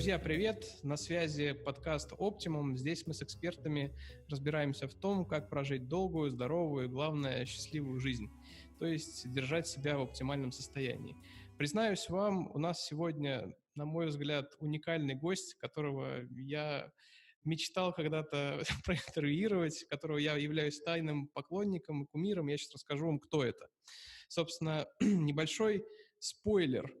Друзья, привет! На связи подкаст «Оптимум». Здесь мы с экспертами разбираемся в том, как прожить долгую, здоровую и, главное, счастливую жизнь. То есть держать себя в оптимальном состоянии. Признаюсь вам, у нас сегодня, на мой взгляд, уникальный гость, которого я мечтал когда-то проинтервьюировать, которого я являюсь тайным поклонником и кумиром. Я сейчас расскажу вам, кто это. Собственно, небольшой спойлер –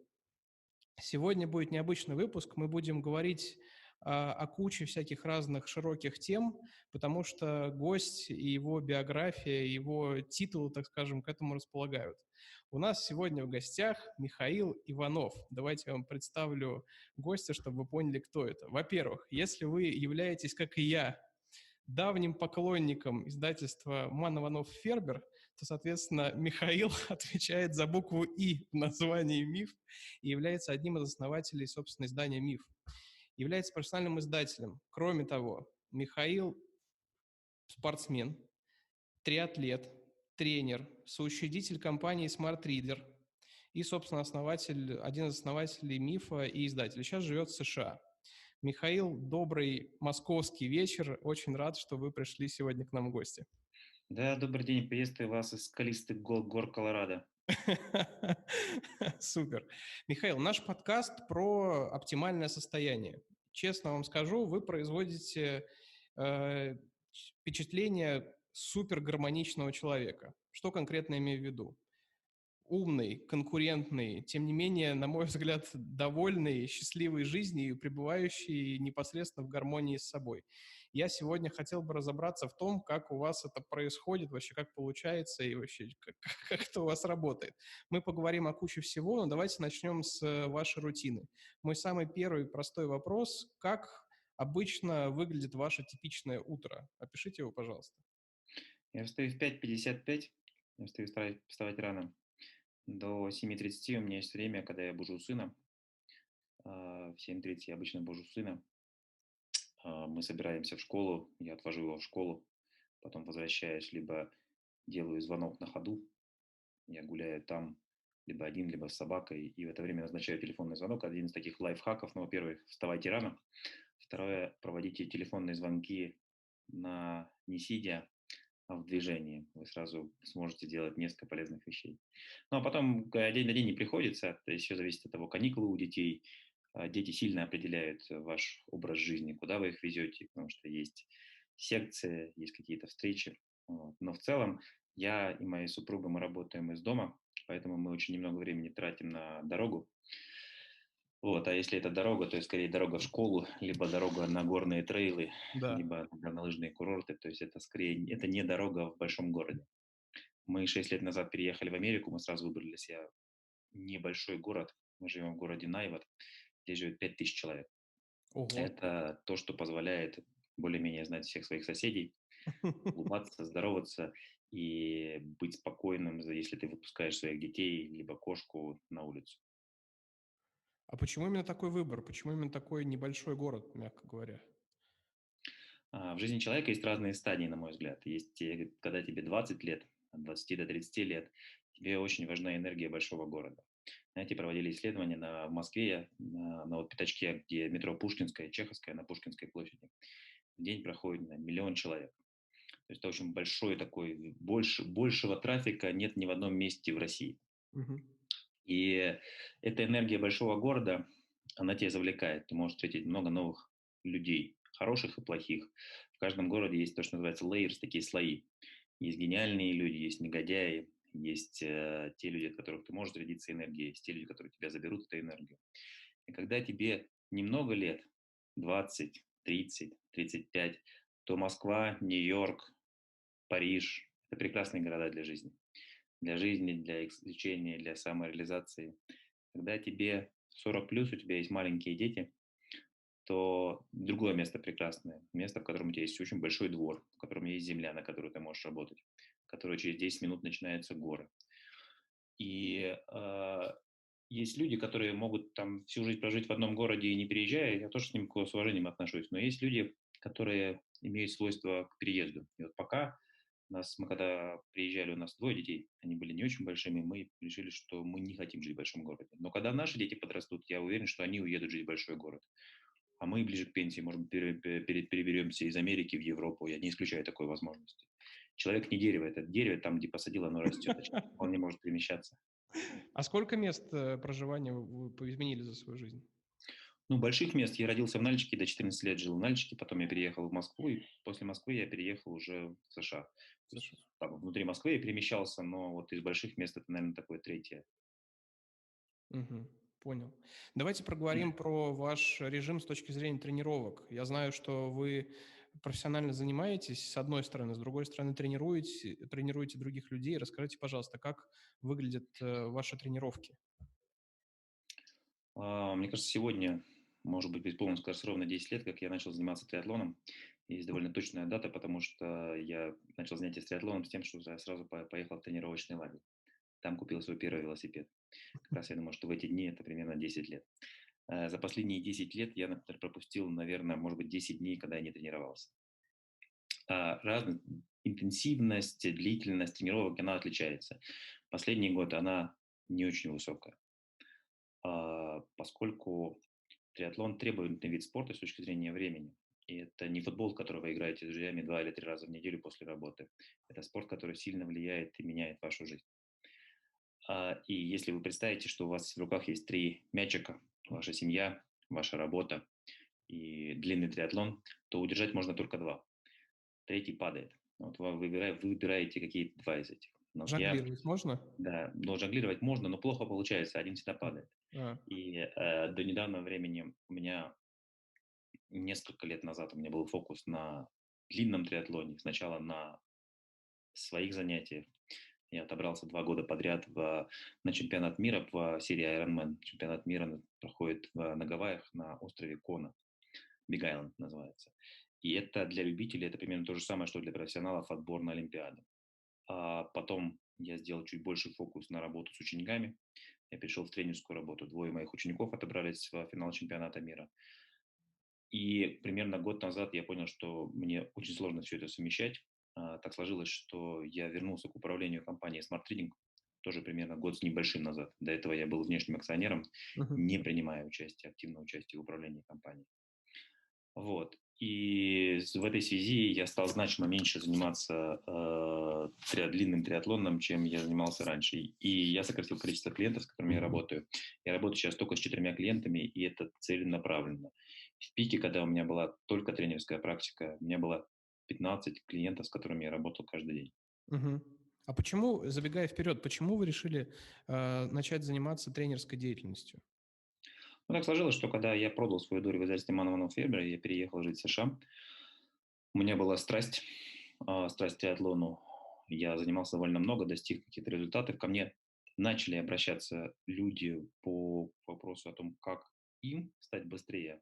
Сегодня будет необычный выпуск. Мы будем говорить а, о куче всяких разных широких тем, потому что гость и его биография, его титулы, так скажем, к этому располагают. У нас сегодня в гостях Михаил Иванов. Давайте я вам представлю гостя, чтобы вы поняли, кто это. Во-первых, если вы являетесь, как и я, давним поклонником издательства Ман Иванов Фербер, то, соответственно, Михаил отвечает за букву «И» в названии «Миф» и является одним из основателей, собственно, издания «Миф». Является профессиональным издателем. Кроме того, Михаил – спортсмен, триатлет, тренер, соучредитель компании Smart Reader и, собственно, основатель, один из основателей «Мифа» и издатель. Сейчас живет в США. Михаил, добрый московский вечер. Очень рад, что вы пришли сегодня к нам в гости. Да, добрый день, приветствую вас из скалистых гор, гор Колорадо. Супер. Михаил, наш подкаст про оптимальное состояние. Честно вам скажу, вы производите э, впечатление супер гармоничного человека. Что конкретно имею в виду? умный, конкурентный, тем не менее, на мой взгляд, довольный, счастливой жизнью и пребывающий непосредственно в гармонии с собой. Я сегодня хотел бы разобраться в том, как у вас это происходит, вообще как получается и вообще как, как это у вас работает. Мы поговорим о куче всего, но давайте начнем с э, вашей рутины. Мой самый первый простой вопрос – как обычно выглядит ваше типичное утро? Опишите его, пожалуйста. Я встаю в 5.55, я встаю вставать рано. До 7.30 у меня есть время, когда я бужу сына. А, в 7.30 я обычно бужу сына. А, мы собираемся в школу, я отвожу его в школу, потом возвращаюсь, либо делаю звонок на ходу, я гуляю там, либо один, либо с собакой, и в это время назначаю телефонный звонок. Один из таких лайфхаков, ну, во-первых, вставайте рано, второе, проводите телефонные звонки на не сидя, а в движении. Вы сразу сможете делать несколько полезных вещей. Ну, а потом э, день на день не приходится, то есть все зависит от того, каникулы у детей. А, дети сильно определяют ваш образ жизни, куда вы их везете, потому что есть секции, есть какие-то встречи. Вот. Но в целом я и моя супруга, мы работаем из дома, поэтому мы очень немного времени тратим на дорогу. Вот, а если это дорога, то скорее дорога в школу, либо дорога на горные трейлы, да. либо на лыжные курорты. То есть это скорее, это не дорога в большом городе. Мы шесть лет назад переехали в Америку, мы сразу выбрали себя небольшой город. Мы живем в городе Найват, где живет пять тысяч человек. Ого. Это то, что позволяет более-менее знать всех своих соседей, улыбаться, здороваться и быть спокойным, если ты выпускаешь своих детей либо кошку на улицу. А почему именно такой выбор? Почему именно такой небольшой город, мягко говоря? А, в жизни человека есть разные стадии, на мой взгляд. Есть, когда тебе 20 лет, от 20 до 30 лет, тебе очень важна энергия большого города. Знаете, проводили исследования на, в Москве, на, на вот пятачке, где метро Пушкинская, Чеховская, на Пушкинской площади. В день проходит на миллион человек. То есть это очень большой такой, больше, большего трафика нет ни в одном месте в России. Угу. И эта энергия большого города, она тебя завлекает. Ты можешь встретить много новых людей, хороших и плохих. В каждом городе есть то, что называется layers, такие слои. Есть гениальные люди, есть негодяи, есть э, те люди, от которых ты можешь зарядиться энергией, есть те люди, которые тебя заберут эту энергию. И когда тебе немного лет, 20, 30, 35, то Москва, Нью-Йорк, Париж – это прекрасные города для жизни для жизни, для изучения, для самореализации. Когда тебе 40 плюс, у тебя есть маленькие дети, то другое место прекрасное. Место, в котором у тебя есть очень большой двор, в котором есть земля, на которой ты можешь работать, в которой через 10 минут начинаются горы. И э, есть люди, которые могут там всю жизнь прожить в одном городе и не переезжая, я тоже с ним с уважением отношусь, но есть люди, которые имеют свойство к переезду. И вот пока нас, мы когда приезжали, у нас двое детей, они были не очень большими, мы решили, что мы не хотим жить в большом городе. Но когда наши дети подрастут, я уверен, что они уедут жить в большой город. а мы ближе к пенсии, может быть, переберемся из Америки в Европу. Я не исключаю такой возможности. Человек не дерево, это дерево, там, где посадил, оно растет, он не может перемещаться. А сколько мест э, проживания вы изменили за свою жизнь? Ну, больших мест. Я родился в Нальчике, до 14 лет жил в Нальчике, потом я переехал в Москву, и после Москвы я переехал уже в США. США. Там, внутри Москвы я перемещался, но вот из больших мест это, наверное, такое третье. Угу, понял. Давайте проговорим про ваш режим с точки зрения тренировок. Я знаю, что вы профессионально занимаетесь, с одной стороны, с другой стороны, тренируете, тренируете других людей. Расскажите, пожалуйста, как выглядят э, ваши тренировки? А, мне кажется, сегодня может быть, без полностью кажется, ровно 10 лет, как я начал заниматься триатлоном. Есть довольно точная дата, потому что я начал занятия с триатлоном с тем, что я сразу поехал в тренировочный лагерь. Там купил свой первый велосипед. Как раз я думаю, что в эти дни это примерно 10 лет. Э, за последние 10 лет я, например, пропустил, наверное, может быть, 10 дней, когда я не тренировался. А, разная интенсивность, длительность тренировок, она отличается. Последний год она не очень высокая, а, поскольку Триатлон требует вид спорта с точки зрения времени. И это не футбол, который вы играете с друзьями два или три раза в неделю после работы. Это спорт, который сильно влияет и меняет вашу жизнь. А, и если вы представите, что у вас в руках есть три мячика, ваша семья, ваша работа и длинный триатлон, то удержать можно только два. Третий падает. Вот вы выбираете какие-то два из этих. Но жонглировать я, можно? Да, но жонглировать можно, но плохо получается, один всегда падает. А. И э, до недавнего времени у меня несколько лет назад у меня был фокус на длинном триатлоне. Сначала на своих занятиях. Я отобрался два года подряд в, на чемпионат мира в серии Ironman. Чемпионат мира проходит в, на Гавайях на острове Кона. Big Island называется. И это для любителей, это примерно то же самое, что для профессионалов отбор на Олимпиаду. А потом я сделал чуть больше фокус на работу с учениками. Я перешел в тренерскую работу. Двое моих учеников отобрались в финал чемпионата мира. И примерно год назад я понял, что мне очень сложно все это совмещать. А, так сложилось, что я вернулся к управлению компанией Smart Trading тоже примерно год с небольшим назад. До этого я был внешним акционером, uh-huh. не принимая участие, активного участия в управлении компанией. Вот. И в этой связи я стал значимо меньше заниматься э, длинным триатлоном, чем я занимался раньше. И я сократил количество клиентов, с которыми я работаю. Я работаю сейчас только с четырьмя клиентами, и это целенаправленно. В пике, когда у меня была только тренерская практика, у меня было 15 клиентов, с которыми я работал каждый день. Угу. А почему, забегая вперед, почему вы решили э, начать заниматься тренерской деятельностью? Ну, так сложилось, что когда я продал свою долю в издательстве Манованов Фербера, я переехал жить в США. У меня была страсть, э, страсть к триатлону. Я занимался довольно много, достиг каких-то результатов. Ко мне начали обращаться люди по вопросу о том, как им стать быстрее.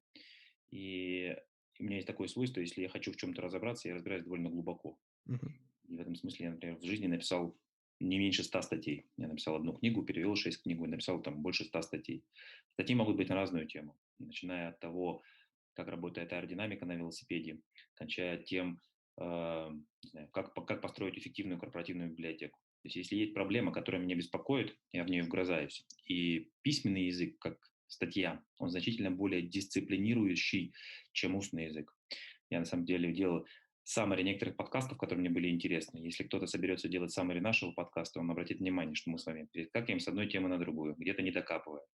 И у меня есть такое свойство, если я хочу в чем-то разобраться, я разбираюсь довольно глубоко. Uh-huh. И в этом смысле я, например, в жизни написал не меньше 100 статей. Я написал одну книгу, перевел 6 книг и написал там больше 100 статей. Статьи могут быть на разную тему, начиная от того, как работает аэродинамика на велосипеде, кончая тем, э, как, как построить эффективную корпоративную библиотеку. То есть если есть проблема, которая меня беспокоит, я в нее вгрызаюсь. И письменный язык, как статья, он значительно более дисциплинирующий, чем устный язык. Я на самом деле делал саммари некоторых подкастов, которые мне были интересны. Если кто-то соберется делать саммари нашего подкаста, он обратит внимание, что мы с вами перескакиваем с одной темы на другую, где-то не докапывая.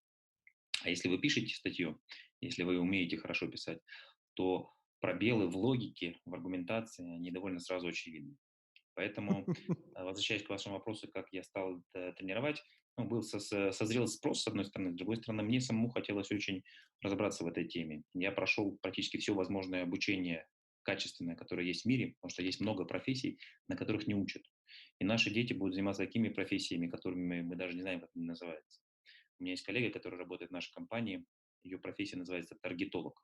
А если вы пишете статью, если вы умеете хорошо писать, то пробелы в логике, в аргументации, они довольно сразу очевидны. Поэтому, возвращаясь к вашему вопросу, как я стал тренировать, ну, был созрел спрос, с одной стороны, с другой стороны, мне самому хотелось очень разобраться в этой теме. Я прошел практически все возможное обучение качественное, которое есть в мире, потому что есть много профессий, на которых не учат. И наши дети будут заниматься такими профессиями, которыми мы даже не знаем, как они называются. У меня есть коллега, который работает в нашей компании, ее профессия называется таргетолог.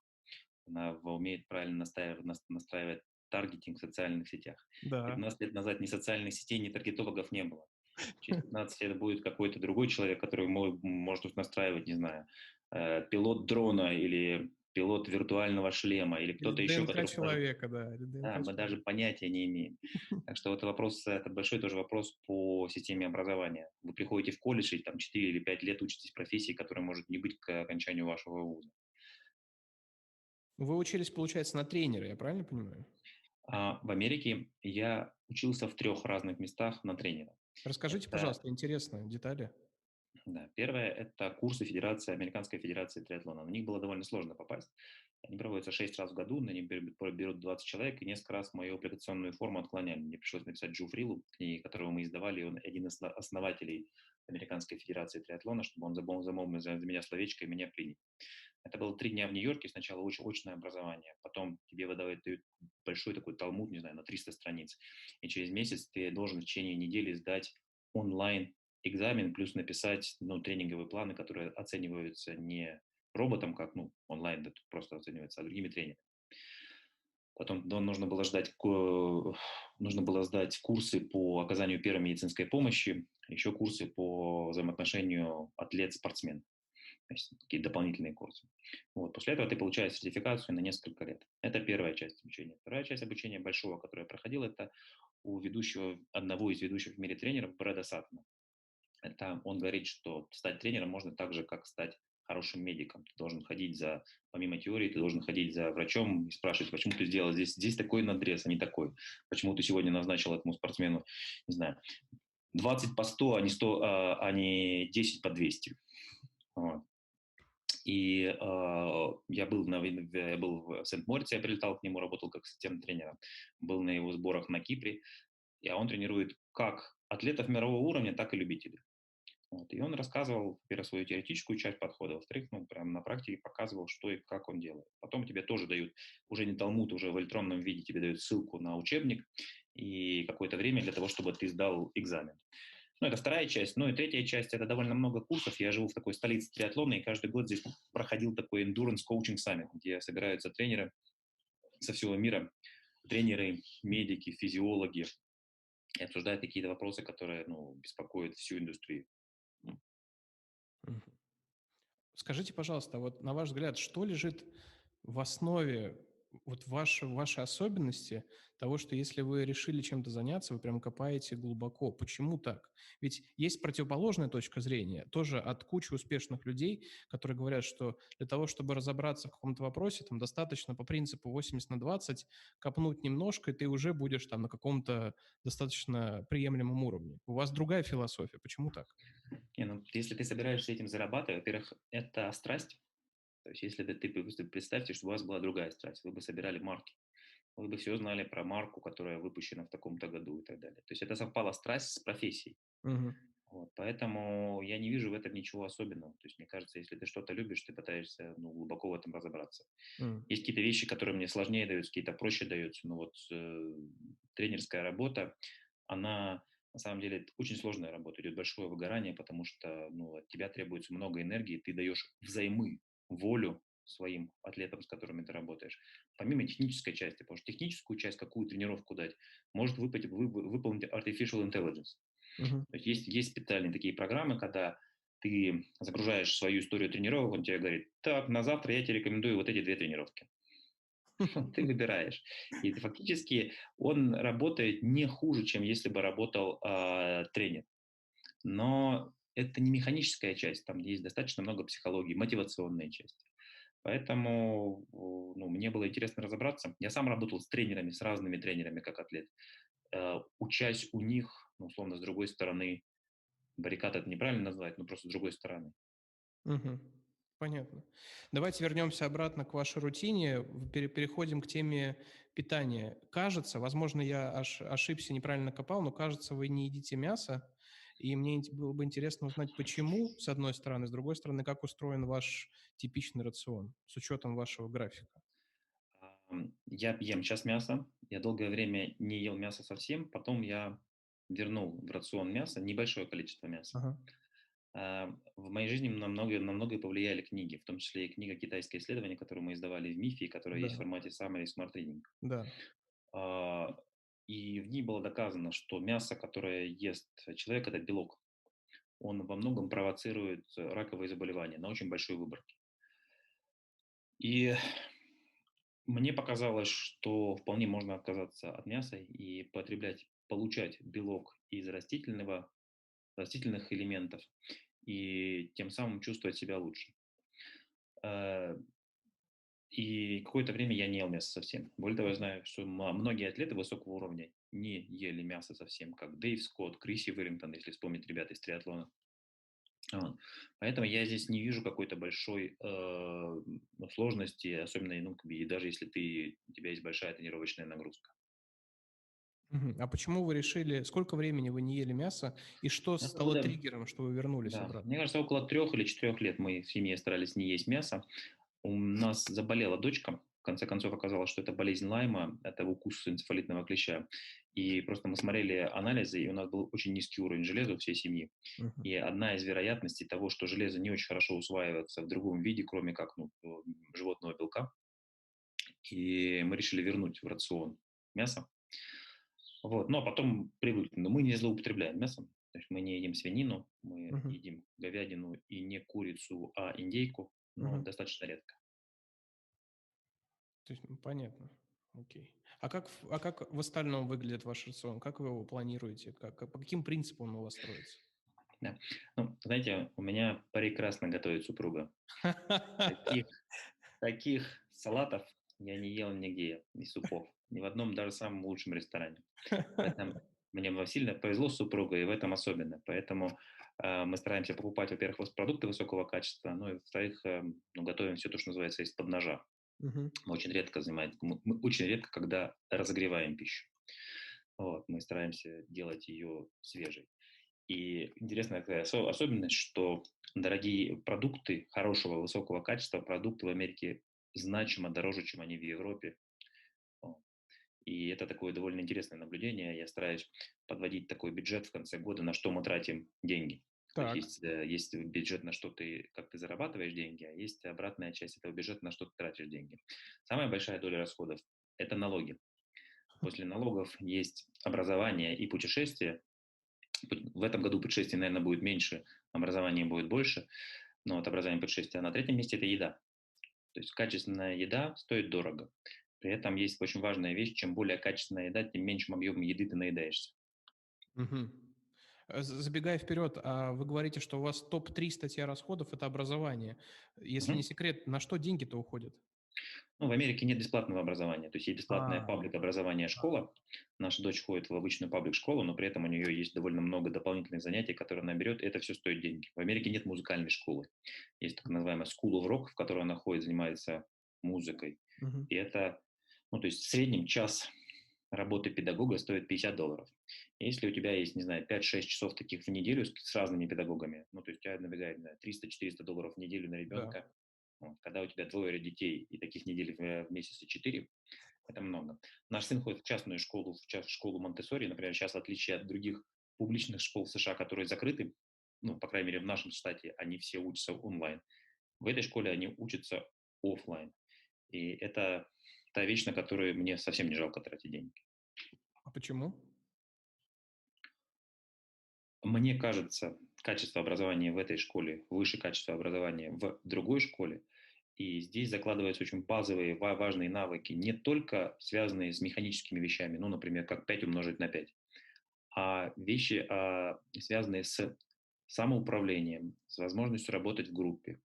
Она умеет правильно настраивать, настраивать таргетинг в социальных сетях. Да. 15 лет назад ни социальных сетей, ни таргетологов не было. Через 15 лет будет какой-то другой человек, который может настраивать, не знаю, э, пилот дрона или пилот виртуального шлема или кто-то еще. Который человека, да. да, мы даже понятия не имеем. Так что это вопрос, это большой тоже вопрос по системе образования. Вы приходите в колледж и там 4 или 5 лет учитесь профессии, которая может не быть к окончанию вашего вуза. Вы учились, получается, на тренера, я правильно понимаю? А, в Америке я учился в трех разных местах на тренера. Расскажите, Это пожалуйста, интересно, детали. Да, первое– это курсы Федерации, Американской Федерации триатлона. На них было довольно сложно попасть. Они проводятся 6 раз в году, на них берут 20 человек, и несколько раз мою аппликационную форму отклоняли. Мне пришлось написать Джу Фрилу, книги, которого мы издавали, он один из основателей Американской Федерации триатлона, чтобы он замолвил за меня словечко и меня принял. Это было три дня в Нью-Йорке, сначала очень очное образование, потом тебе выдавают дают большой такой талмуд, не знаю, на 300 страниц, и через месяц ты должен в течение недели сдать онлайн экзамен, плюс написать ну, тренинговые планы, которые оцениваются не роботом, как ну, онлайн, это просто оценивается, а другими тренерами. Потом нужно было ждать, нужно было сдать курсы по оказанию первой медицинской помощи, еще курсы по взаимоотношению атлет-спортсмен. То дополнительные курсы. Вот. После этого ты получаешь сертификацию на несколько лет. Это первая часть обучения. Вторая часть обучения большого, которое я проходил, это у ведущего, одного из ведущих в мире тренеров Брэда Саттона. Это он говорит, что стать тренером можно так же, как стать хорошим медиком. Ты должен ходить за, помимо теории, ты должен ходить за врачом и спрашивать, почему ты сделал здесь, здесь такой надрез, а не такой. Почему ты сегодня назначил этому спортсмену, не знаю, 20 по 100, а не, 100, а, а не 10 по 200. Вот. И э, я был, на, я был в Сент-Морице, я прилетал к нему, работал как системный тренер, был на его сборах на Кипре, и он тренирует как атлетов мирового уровня, так и любителей. Вот. И он рассказывал, во-первых, свою теоретическую часть подхода, во-вторых, ну, прям на практике показывал, что и как он делает. Потом тебе тоже дают, уже не Талмуд, уже в электронном виде тебе дают ссылку на учебник и какое-то время для того, чтобы ты сдал экзамен. Ну, это вторая часть. Ну и третья часть – это довольно много курсов. Я живу в такой столице триатлона, и каждый год здесь проходил такой Endurance Coaching Summit, где собираются тренеры со всего мира, тренеры, медики, физиологи, и обсуждают какие-то вопросы, которые ну, беспокоят всю индустрию. Скажите, пожалуйста, вот на ваш взгляд, что лежит в основе вот ваши, ваши особенности того, что если вы решили чем-то заняться, вы прям копаете глубоко. Почему так? Ведь есть противоположная точка зрения, тоже от кучи успешных людей, которые говорят, что для того, чтобы разобраться в каком-то вопросе, там достаточно по принципу 80 на 20 копнуть немножко, и ты уже будешь там на каком-то достаточно приемлемом уровне. У вас другая философия. Почему так? Не, ну, если ты собираешься этим зарабатывать, во-первых, это страсть, то есть если ты представьте, что у вас была другая страсть, вы бы собирали марки, вы бы все знали про марку, которая выпущена в таком-то году и так далее. То есть это совпала страсть с профессией. Угу. Вот, поэтому я не вижу в этом ничего особенного. То есть мне кажется, если ты что-то любишь, ты пытаешься ну, глубоко в этом разобраться. Mm. Есть какие-то вещи, которые мне сложнее даются, какие-то проще даются. Но вот э, тренерская работа, она на самом деле очень сложная работа, идет большое выгорание, потому что ну, от тебя требуется много энергии, ты даешь взаймы волю своим атлетам, с которыми ты работаешь, помимо технической части, потому что техническую часть, какую тренировку дать, может выпать, вы, выполнить artificial intelligence. Uh-huh. То есть, есть есть специальные такие программы, когда ты загружаешь свою историю тренировок, он тебе говорит, так, на завтра я тебе рекомендую вот эти две тренировки. Ты выбираешь. И фактически он работает не хуже, чем если бы работал э, тренер. Но это не механическая часть, там есть достаточно много психологии, мотивационная часть. Поэтому ну, мне было интересно разобраться. Я сам работал с тренерами, с разными тренерами как атлет. Э, учась у них, ну, условно, с другой стороны, баррикад это неправильно назвать, но просто с другой стороны. Угу. Понятно. Давайте вернемся обратно к вашей рутине, переходим к теме питания. Кажется, возможно, я ошибся, неправильно копал, но кажется, вы не едите мясо. И мне было бы интересно узнать, почему, с одной стороны, с другой стороны, как устроен ваш типичный рацион с учетом вашего графика. Я ем сейчас мясо. Я долгое время не ел мясо совсем. Потом я вернул в рацион мясо, небольшое количество мяса. Ага. В моей жизни на многое, на многое повлияли книги, в том числе и книга «Китайское исследование», которую мы издавали в МИФе, которая да. есть в формате Summary Smart Reading. Да. И в ней было доказано, что мясо, которое ест человек, это белок. Он во многом провоцирует раковые заболевания на очень большой выборке. И мне показалось, что вполне можно отказаться от мяса и потреблять, получать белок из растительного, растительных элементов и тем самым чувствовать себя лучше. И какое-то время я не ел мясо совсем. Более того, я знаю, что многие атлеты высокого уровня не ели мясо совсем, как Дэйв Скотт, Криси Уиллингтон, если вспомнить ребят из триатлона. Вот. Поэтому я здесь не вижу какой-то большой э, сложности, особенно, ну, и даже если ты, у тебя есть большая тренировочная нагрузка. А почему вы решили, сколько времени вы не ели мясо, и что Это стало года... триггером, что вы вернулись да. обратно? Мне кажется, около трех или четырех лет мы в семье старались не есть мясо. У нас заболела дочка, в конце концов оказалось, что это болезнь Лайма, это укус энцефалитного клеща. И просто мы смотрели анализы, и у нас был очень низкий уровень железа у всей семьи. Uh-huh. И одна из вероятностей того, что железо не очень хорошо усваивается в другом виде, кроме как ну, животного белка. И мы решили вернуть в рацион мясо. Вот. Ну, а потом привыкли. Но мы не злоупотребляем мясом. То есть мы не едим свинину, мы uh-huh. едим говядину и не курицу, а индейку, но uh-huh. достаточно редко. То есть, ну, понятно. Окей. А как, а как в остальном выглядит ваш рацион? Как вы его планируете? Как, по каким принципам он у вас строится? Да. Ну, знаете, у меня прекрасно готовит супруга. Таких, таких салатов я не ел нигде, ни супов, ни в одном даже самом лучшем ресторане. Поэтому мне сильно повезло с супругой, и в этом особенно. Поэтому мы стараемся покупать, во-первых, продукты высокого качества, ну и, во-вторых, э, ну, готовим все то, что называется из-под ножа. Uh-huh. Мы очень редко занимаем, мы очень редко, когда разогреваем пищу. Вот, мы стараемся делать ее свежей. И интересная такая особенность, что дорогие продукты хорошего, высокого качества, продукты в Америке значимо дороже, чем они в Европе. И это такое довольно интересное наблюдение. Я стараюсь подводить такой бюджет в конце года, на что мы тратим деньги. Так. Есть, э, есть бюджет, на что ты, как ты зарабатываешь деньги, а есть обратная часть этого бюджета, на что ты тратишь деньги. Самая большая доля расходов – это налоги. После налогов есть образование и путешествия. В этом году путешествий, наверное, будет меньше, образование будет больше, но от образования путешествия. А на третьем месте – это еда. То есть качественная еда стоит дорого. При этом есть очень важная вещь, чем более качественная еда, тем меньшим объемом еды ты наедаешься. Угу. Забегая вперед, а вы говорите, что у вас топ-3 статья расходов – это образование. Если не секрет, на что деньги-то уходят? Ну, в Америке нет бесплатного образования. То есть есть бесплатная паблик образования школа. Наша дочь ходит в обычную паблик-школу, но при этом у нее есть довольно много дополнительных занятий, которые она берет, и это все стоит деньги. В Америке нет музыкальной школы. Есть так называемая School of Rock, в которой она ходит, занимается музыкой. Uh-huh. И это, ну, то есть в среднем час работы педагога стоит 50 долларов. Если у тебя есть, не знаю, 5-6 часов таких в неделю с, с разными педагогами, ну, то есть у тебя набегает 300-400 долларов в неделю на ребенка, да. вот, когда у тебя двое детей и таких недель в, в месяц 4, это много. Наш сын ходит в частную школу, в частную школу Монтессори, например, сейчас в отличие от других публичных школ в США, которые закрыты, ну, по крайней мере, в нашем штате, они все учатся онлайн. В этой школе они учатся офлайн. И это та вещь, на которую мне совсем не жалко тратить деньги. А почему? Мне кажется, качество образования в этой школе выше качества образования в другой школе. И здесь закладываются очень базовые, важные навыки, не только связанные с механическими вещами, ну, например, как 5 умножить на 5, а вещи, а, связанные с самоуправлением, с возможностью работать в группе.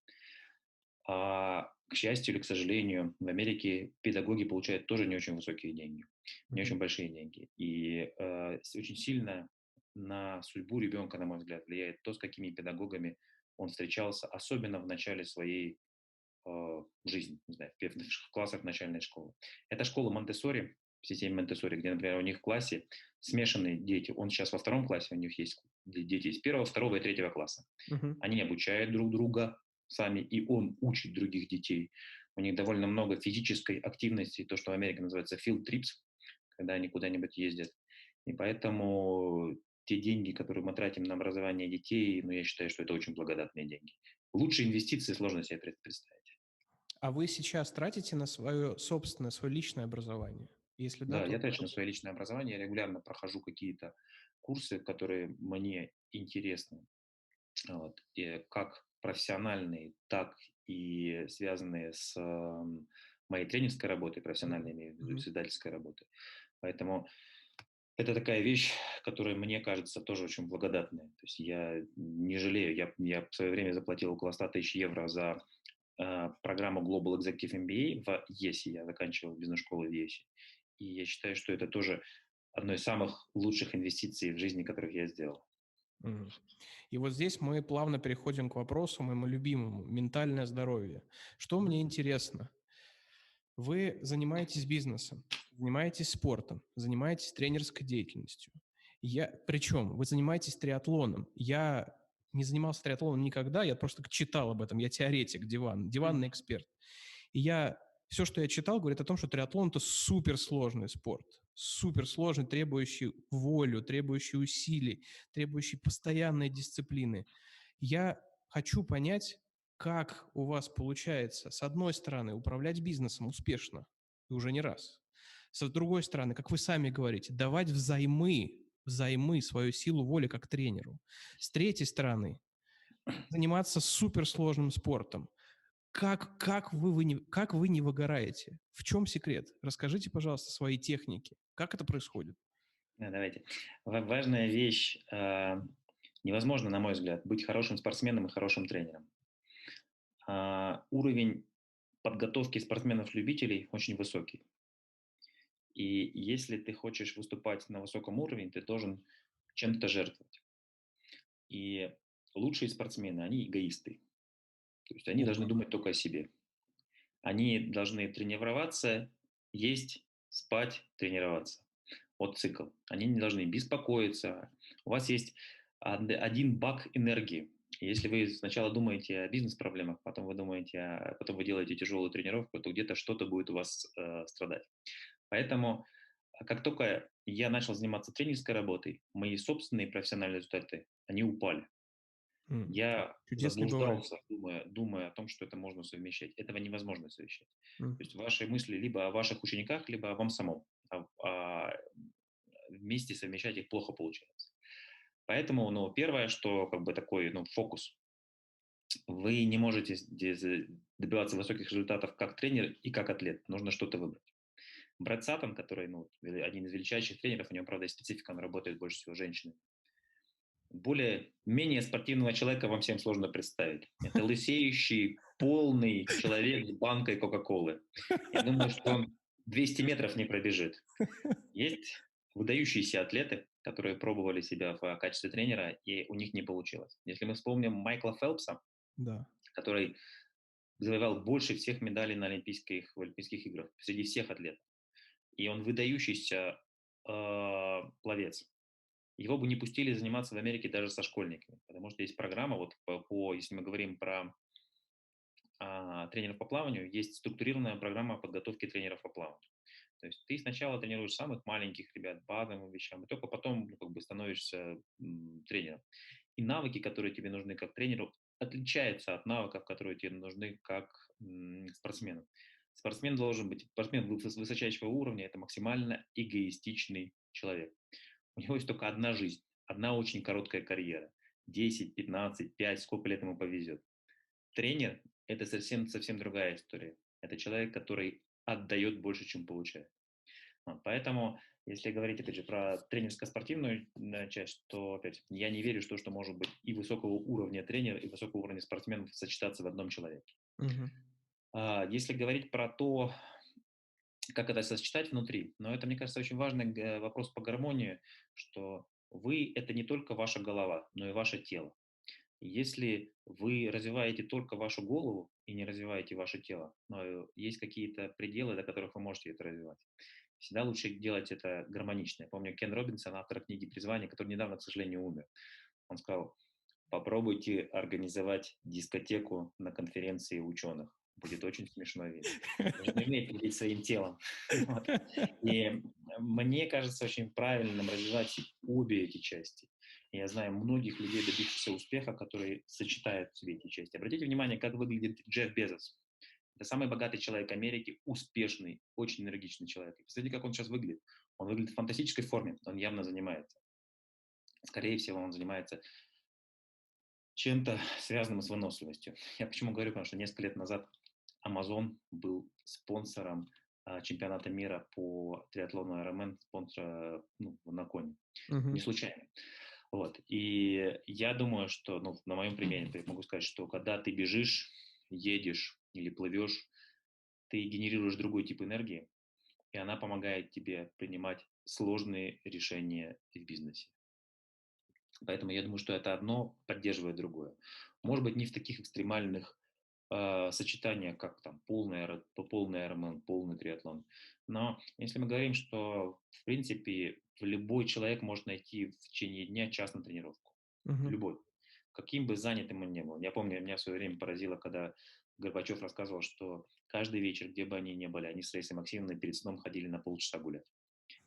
А, к счастью или к сожалению, в Америке педагоги получают тоже не очень высокие деньги, не очень большие деньги. И э, очень сильно на судьбу ребенка, на мой взгляд, влияет то, с какими педагогами он встречался, особенно в начале своей э, жизни, не знаю, в, в классах начальной школы. Это школа Монтессори, в системе Монтессори, где, например, у них в классе смешанные дети. Он сейчас во втором классе, у них есть дети из первого, второго и третьего класса. Uh-huh. Они обучают друг друга сами, и он учит других детей. У них довольно много физической активности, то, что в Америке называется field trips, когда они куда-нибудь ездят. И поэтому те деньги, которые мы тратим на образование детей, ну, я считаю, что это очень благодатные деньги. Лучшие инвестиции сложно себе представить. А вы сейчас тратите на свое собственное, свое личное образование? Если да, да я трачу на свое личное образование, я регулярно прохожу какие-то курсы, которые мне интересны. Вот. И как профессиональные, так и связанные с моей тренерской работой, профессиональной, издательской работой. Поэтому это такая вещь, которая мне кажется тоже очень благодатная. То есть я не жалею, я, я в свое время заплатил около 100 тысяч евро за э, программу Global Executive MBA в ЕСИ. Я заканчивал бизнес-школу в ЕСИ. И я считаю, что это тоже одно из самых лучших инвестиций в жизни, которых я сделал. И вот здесь мы плавно переходим к вопросу моему любимому – ментальное здоровье. Что мне интересно? Вы занимаетесь бизнесом, занимаетесь спортом, занимаетесь тренерской деятельностью. Я, причем вы занимаетесь триатлоном. Я не занимался триатлоном никогда, я просто читал об этом, я теоретик, диван, диванный эксперт. И я, все, что я читал, говорит о том, что триатлон – это суперсложный спорт, суперсложный, требующий волю, требующий усилий, требующий постоянной дисциплины. Я хочу понять, как у вас получается, с одной стороны, управлять бизнесом успешно, и уже не раз. С другой стороны, как вы сами говорите, давать взаймы взаймы свою силу воли как тренеру. С третьей стороны, заниматься суперсложным спортом. Как, как, вы, вы не, как вы не выгораете? В чем секрет? Расскажите, пожалуйста, свои техники. Как это происходит? Да, давайте. Важная вещь. А, невозможно, на мой взгляд, быть хорошим спортсменом и хорошим тренером. А, уровень подготовки спортсменов-любителей очень высокий. И если ты хочешь выступать на высоком уровне, ты должен чем-то жертвовать. И лучшие спортсмены, они эгоисты. То есть они должны думать только о себе. Они должны тренироваться, есть, спать, тренироваться. Вот цикл. Они не должны беспокоиться. У вас есть один бак энергии. Если вы сначала думаете о бизнес-проблемах, потом вы думаете, о, потом вы делаете тяжелую тренировку, то где-то что-то будет у вас э, страдать. Поэтому, а, как только я начал заниматься тренерской работой, мои собственные профессиональные результаты, они упали. Mm. Я Чудесно заблуждался, думая, думая о том, что это можно совмещать. Этого невозможно совмещать. Mm. То есть ваши мысли либо о ваших учениках, либо о вам самом. А, а вместе совмещать их плохо получается. Поэтому, ну, первое, что как бы такой, ну, фокус. Вы не можете добиваться высоких результатов как тренер и как атлет. Нужно что-то выбрать. Брэд Саттон, который ну, один из величайших тренеров, у него, правда, есть специфика, он работает больше всего женщинами. Более, менее спортивного человека вам всем сложно представить. Это лысеющий, полный человек с банкой Кока-Колы. Я думаю, что он 200 метров не пробежит. Есть выдающиеся атлеты, которые пробовали себя в качестве тренера, и у них не получилось. Если мы вспомним Майкла Фелпса, да. который завоевал больше всех медалей на Олимпийских, в Олимпийских играх среди всех атлетов и он выдающийся э, пловец. Его бы не пустили заниматься в Америке даже со школьниками, потому что есть программа, вот по, по если мы говорим про э, тренеров по плаванию, есть структурированная программа подготовки тренеров по плаванию. То есть ты сначала тренируешь самых маленьких ребят базовым вещам, и только потом ну, как бы становишься тренером. И навыки, которые тебе нужны как тренеру, отличаются от навыков, которые тебе нужны как спортсмену. Спортсмен должен быть, спортсмен высочайшего уровня – это максимально эгоистичный человек. У него есть только одна жизнь, одна очень короткая карьера. 10, 15, 5, сколько лет ему повезет. Тренер – это совсем, совсем другая история. Это человек, который отдает больше, чем получает. Поэтому, если говорить, опять же, про тренерско-спортивную часть, то, опять, я не верю, что, что может быть и высокого уровня тренера, и высокого уровня спортсменов сочетаться в одном человеке. Uh-huh. А, если говорить про то, как это сочетать внутри, но это, мне кажется, очень важный вопрос по гармонии, что вы – это не только ваша голова, но и ваше тело. Если вы развиваете только вашу голову и не развиваете ваше тело, но есть какие-то пределы, до которых вы можете это развивать. Всегда лучше делать это гармонично. Я помню Кен Робинсон, автор книги «Призвание», который недавно, к сожалению, умер. Он сказал, попробуйте организовать дискотеку на конференции ученых будет очень смешно видеть. Нужно уметь видеть своим телом. Вот. И мне кажется очень правильным развивать обе эти части. Я знаю многих людей, добившихся успеха, которые сочетают в себе эти части. Обратите внимание, как выглядит Джефф Безос. Это самый богатый человек Америки, успешный, очень энергичный человек. Посмотрите, как он сейчас выглядит. Он выглядит в фантастической форме, он явно занимается. Скорее всего, он занимается чем-то связанным с выносливостью. Я почему говорю, потому что несколько лет назад Amazon был спонсором а, чемпионата мира по триатлону Ironman, спонсора ну, на коне. Uh-huh. Не случайно. Вот. И я думаю, что, ну, на моем примере я могу сказать, что когда ты бежишь, едешь, или плывешь, ты генерируешь другой тип энергии, и она помогает тебе принимать сложные решения в бизнесе. Поэтому я думаю, что это одно поддерживает другое. Может быть, не в таких экстремальных э, сочетаниях, как там полный, полный Ironman, полный триатлон. Но если мы говорим, что в принципе любой человек может найти в течение дня час на тренировку. Uh-huh. Любой. Каким бы занятым он ни был. Я помню, меня в свое время поразило, когда Горбачев рассказывал, что каждый вечер, где бы они ни были, они с Раисой Максимовной перед сном ходили на полчаса гулять.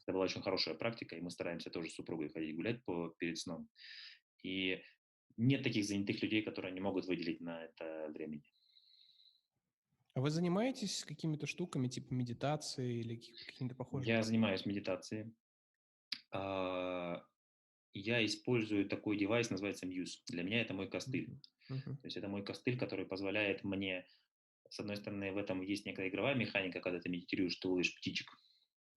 Это была очень хорошая практика, и мы стараемся тоже с супругой ходить гулять по, перед сном. И нет таких занятых людей, которые не могут выделить на это времени. А вы занимаетесь какими-то штуками, типа медитации или какими-то похожими? Я занимаюсь медитацией. А, я использую такой девайс, называется Muse. Для меня это мой костыль. Uh-huh. То есть это мой костыль, который позволяет мне, с одной стороны, в этом есть некая игровая механика, когда ты медитируешь, ты ловишь птичек,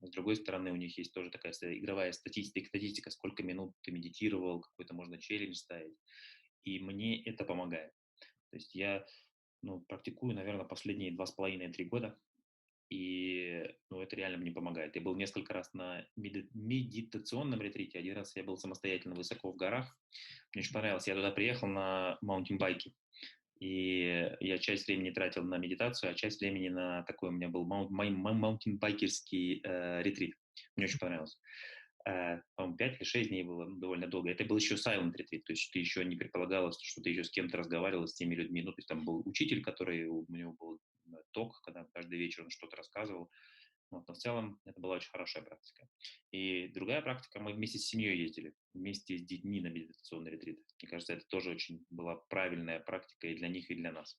с другой стороны, у них есть тоже такая игровая статистика, статистика, сколько минут ты медитировал, какой-то можно челлендж ставить. И мне это помогает. То есть я ну, практикую, наверное, последние два с половиной-три года, и ну, это реально мне помогает. Я был несколько раз на меди- медитационном ретрите, один раз я был самостоятельно высоко в горах. Мне очень понравилось. Я туда приехал на маунтинбайке. И я часть времени тратил на медитацию, а часть времени на такой у меня был маунтинбайкерский э, ретрит. Мне очень понравилось. Э, по-моему, 5 или 6 дней было довольно долго. Это был еще silent ретрит, то есть ты еще не предполагалось, что ты еще с кем-то разговаривал, с теми людьми. Ну, то есть там был учитель, который, у него был э, ток, когда каждый вечер он что-то рассказывал. Вот, но в целом это была очень хорошая практика. И другая практика, мы вместе с семьей ездили, вместе с детьми на медитационный ретрит. Мне кажется, это тоже очень была правильная практика и для них, и для нас.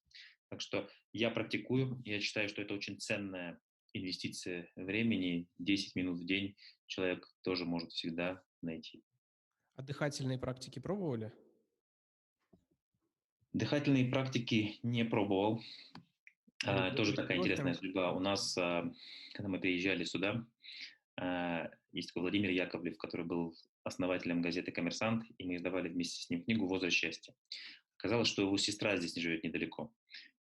Так что я практикую, я считаю, что это очень ценная инвестиция времени, 10 минут в день человек тоже может всегда найти. А дыхательные практики пробовали? Дыхательные практики не пробовал. А, тоже такая интересная судьба. У нас, а, когда мы приезжали сюда, а, есть такой Владимир Яковлев, который был основателем газеты «Коммерсант», и мы издавали вместе с ним книгу «Возраст счастья». Оказалось, что его сестра здесь не живет недалеко.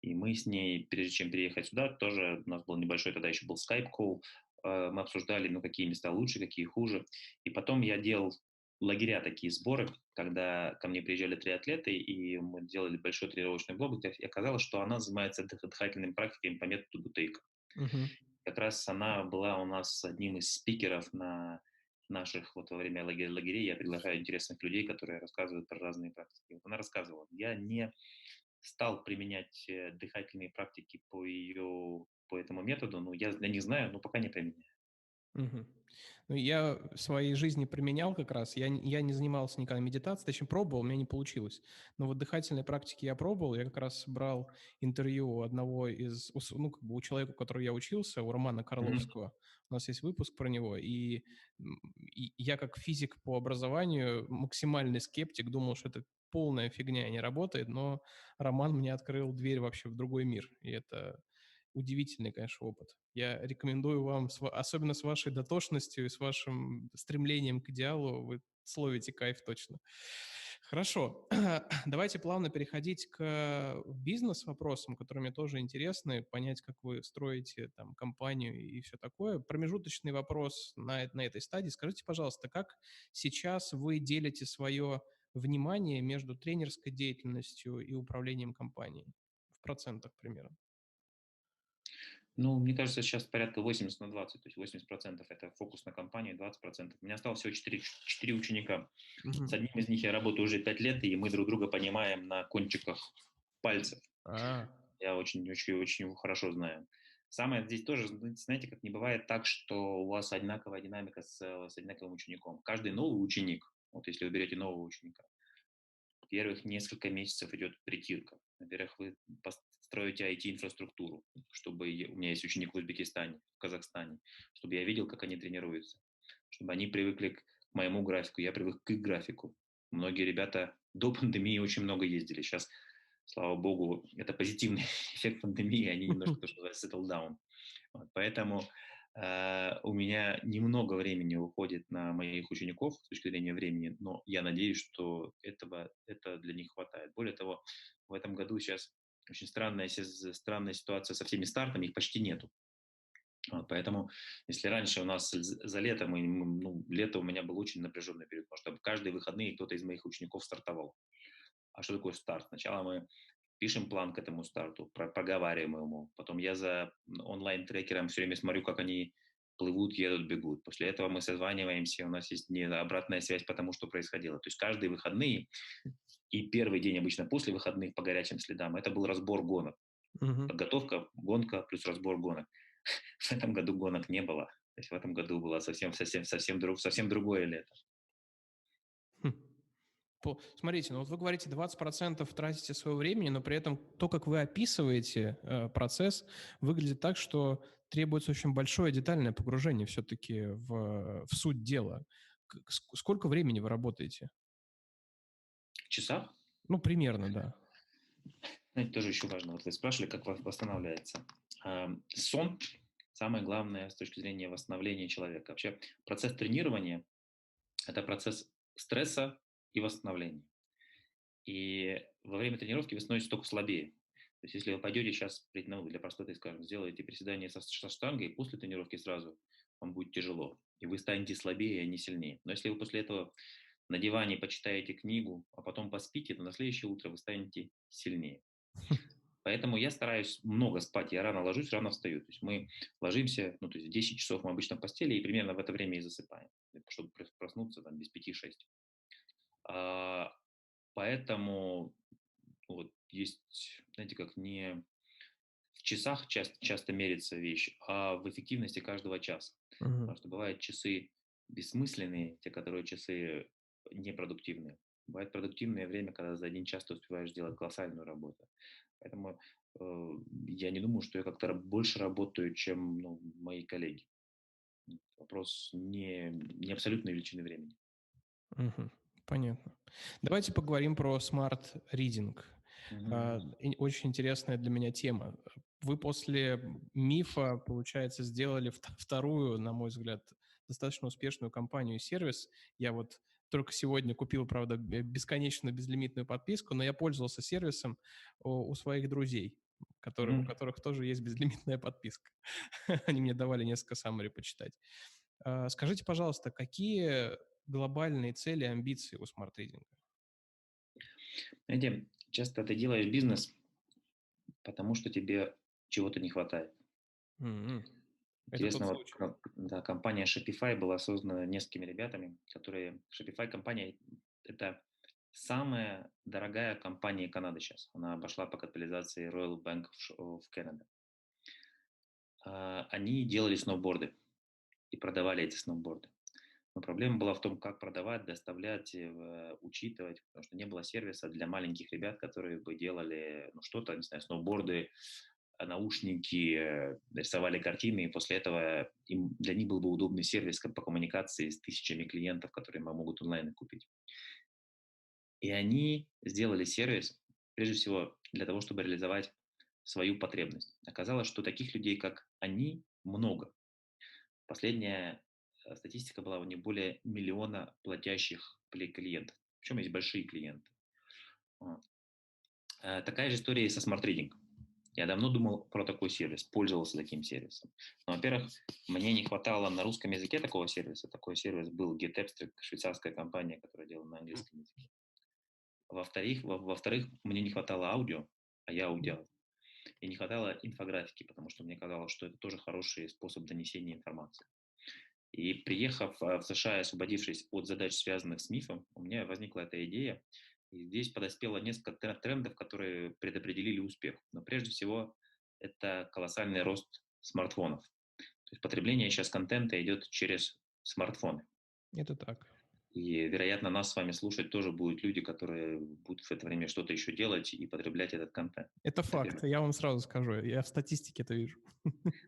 И мы с ней, прежде чем переехать сюда, тоже у нас был небольшой, тогда еще был скайп-колл, мы обсуждали, ну, какие места лучше, какие хуже. И потом я делал лагеря, такие сборы, когда ко мне приезжали триатлеты, и мы делали большой тренировочный блок, и оказалось, что она занимается дыхательными практиками по методу Бутейка. Uh-huh. Как раз она была у нас одним из спикеров на наших, вот во время лагерей, я приглашаю интересных людей, которые рассказывают про разные практики. Вот она рассказывала, я не стал применять э, дыхательные практики по ее, по этому методу, но я, я не знаю, но пока не применяю. Угу. Ну, я в своей жизни применял как раз. Я, я не занимался никогда медитацией, точнее, пробовал, у меня не получилось. Но вот дыхательные практики я пробовал. Я как раз брал интервью у одного из, ну, как бы у человека, у которого я учился, у Романа Карловского. Mm-hmm. У нас есть выпуск про него. И, и я как физик по образованию, максимальный скептик, думал, что это полная фигня и не работает, но Роман мне открыл дверь вообще в другой мир. И это удивительный, конечно, опыт. Я рекомендую вам, особенно с вашей дотошностью и с вашим стремлением к идеалу, вы словите кайф точно. Хорошо, давайте плавно переходить к бизнес-вопросам, которые мне тоже интересны, понять, как вы строите там компанию и все такое. Промежуточный вопрос на, на этой стадии. Скажите, пожалуйста, как сейчас вы делите свое внимание между тренерской деятельностью и управлением компанией? В процентах примерно. Ну, мне кажется, сейчас порядка 80 на 20, то есть 80 процентов это фокус на компании, 20 процентов. У меня осталось всего 4, 4 ученика. Uh-huh. С одним из них я работаю уже 5 лет, и мы друг друга понимаем на кончиках пальцев. Uh-huh. Я очень-очень-очень хорошо знаю. Самое здесь тоже, знаете, как не бывает так, что у вас одинаковая динамика с, с одинаковым учеником. Каждый новый ученик, вот если вы берете нового ученика, первых несколько месяцев идет притирка. Во-первых, вы строите IT-инфраструктуру, чтобы у меня есть ученик в Узбекистане, в Казахстане, чтобы я видел, как они тренируются, чтобы они привыкли к моему графику, я привык к их графику. Многие ребята до пандемии очень много ездили. Сейчас, слава богу, это позитивный эффект пандемии, они немножко, то, что называется, settle down. Вот, поэтому у меня немного времени уходит на моих учеников с точки зрения времени, но я надеюсь, что этого это для них хватает. Более того, в этом году сейчас Очень странная, странная ситуация со всеми стартами, их почти нету. Вот, поэтому, если раньше у нас за лето, мы, ну, лето у меня был очень напряженный период, потому что каждые выходные кто-то из моих учеников стартовал. А что такое старт? Сначала мы пишем план к этому старту, про проговариваем ему. Потом я за онлайн-трекером все время смотрю, как они плывут, едут, бегут. После этого мы созваниваемся, у нас есть не обратная связь по тому, что происходило. То есть каждые выходные и первый день обычно после выходных по горячим следам это был разбор гонок. Угу. Подготовка, гонка плюс разбор гонок. В этом году гонок не было. То есть в этом году было совсем, совсем, совсем, друг, совсем другое лето. Хм. Смотрите, ну вот вы говорите, 20% тратите своего времени, но при этом то, как вы описываете э, процесс, выглядит так, что требуется очень большое детальное погружение все-таки в, в суть дела. Сколько времени вы работаете? В часах? Ну, примерно, да. Это тоже еще важно. Вот вы спрашивали, как восстанавливается. Сон – самое главное с точки зрения восстановления человека. Вообще процесс тренирования – это процесс стресса и восстановления. И во время тренировки вы становитесь только слабее. То есть если вы пойдете сейчас, ну, для простоты, скажем, сделаете приседание со, со штангой, после тренировки сразу вам будет тяжело, и вы станете слабее, а не сильнее. Но если вы после этого на диване почитаете книгу, а потом поспите, то на следующее утро вы станете сильнее. Поэтому я стараюсь много спать. Я рано ложусь, рано встаю. То есть мы ложимся, ну, то есть 10 часов мы обычно в постели, и примерно в это время и засыпаем, чтобы проснуться там без 5-6. А, поэтому вот есть, знаете, как не в часах часто, часто мерится вещь, а в эффективности каждого часа. Uh-huh. Потому что бывают часы бессмысленные, те, которые часы непродуктивные. Бывает продуктивное время, когда за один час ты успеваешь сделать колоссальную работу. Поэтому э, я не думаю, что я как-то больше работаю, чем ну, мои коллеги. Вопрос не, не абсолютной величины времени. Угу, понятно. Давайте поговорим про смарт reading. А, очень интересная для меня тема. Вы после мифа, получается, сделали вторую, на мой взгляд, достаточно успешную компанию и сервис. Я вот только сегодня купил, правда, бесконечно безлимитную подписку, но я пользовался сервисом у, своих друзей, которые, mm. у которых тоже есть безлимитная подписка. Они мне давали несколько саммари почитать. А, скажите, пожалуйста, какие глобальные цели и амбиции у смарт-рейдинга? Знаете, часто ты делаешь бизнес, потому что тебе чего-то не хватает. Mm-hmm. Интересно, вот, да, компания Shopify была создана несколькими ребятами, которые... Shopify компания – это самая дорогая компания Канады сейчас. Она обошла по капитализации Royal Bank of Canada. А, они делали сноуборды и продавали эти сноуборды. Но проблема была в том, как продавать, доставлять, э, учитывать, потому что не было сервиса для маленьких ребят, которые бы делали ну, что-то, не знаю, сноуборды, наушники, э, рисовали картины, и после этого им, для них был бы удобный сервис по коммуникации с тысячами клиентов, которые могут онлайн купить. И они сделали сервис, прежде всего, для того, чтобы реализовать свою потребность. Оказалось, что таких людей, как они, много. Последняя статистика была у них более миллиона платящих клиентов. Причем есть большие клиенты. Э, такая же история и со Smart Reading ом. Я давно думал про такой сервис, пользовался таким сервисом. Но, во-первых, мне не хватало на русском языке такого сервиса. Такой сервис был GetAbstract, швейцарская компания, которая делала на английском языке. Во-вторых, во- во-вторых, мне не хватало аудио, а я аудиал. И не хватало инфографики, потому что мне казалось, что это тоже хороший способ донесения информации. И приехав а, в США, освободившись от задач, связанных с мифом, у меня возникла эта идея и здесь подоспело несколько трендов, которые предопределили успех. Но прежде всего это колоссальный рост смартфонов. То есть потребление сейчас контента идет через смартфоны. Это так. И, вероятно, нас с вами слушать тоже будут люди, которые будут в это время что-то еще делать и потреблять этот контент. Это, это факт, первое. я вам сразу скажу. Я в статистике это вижу.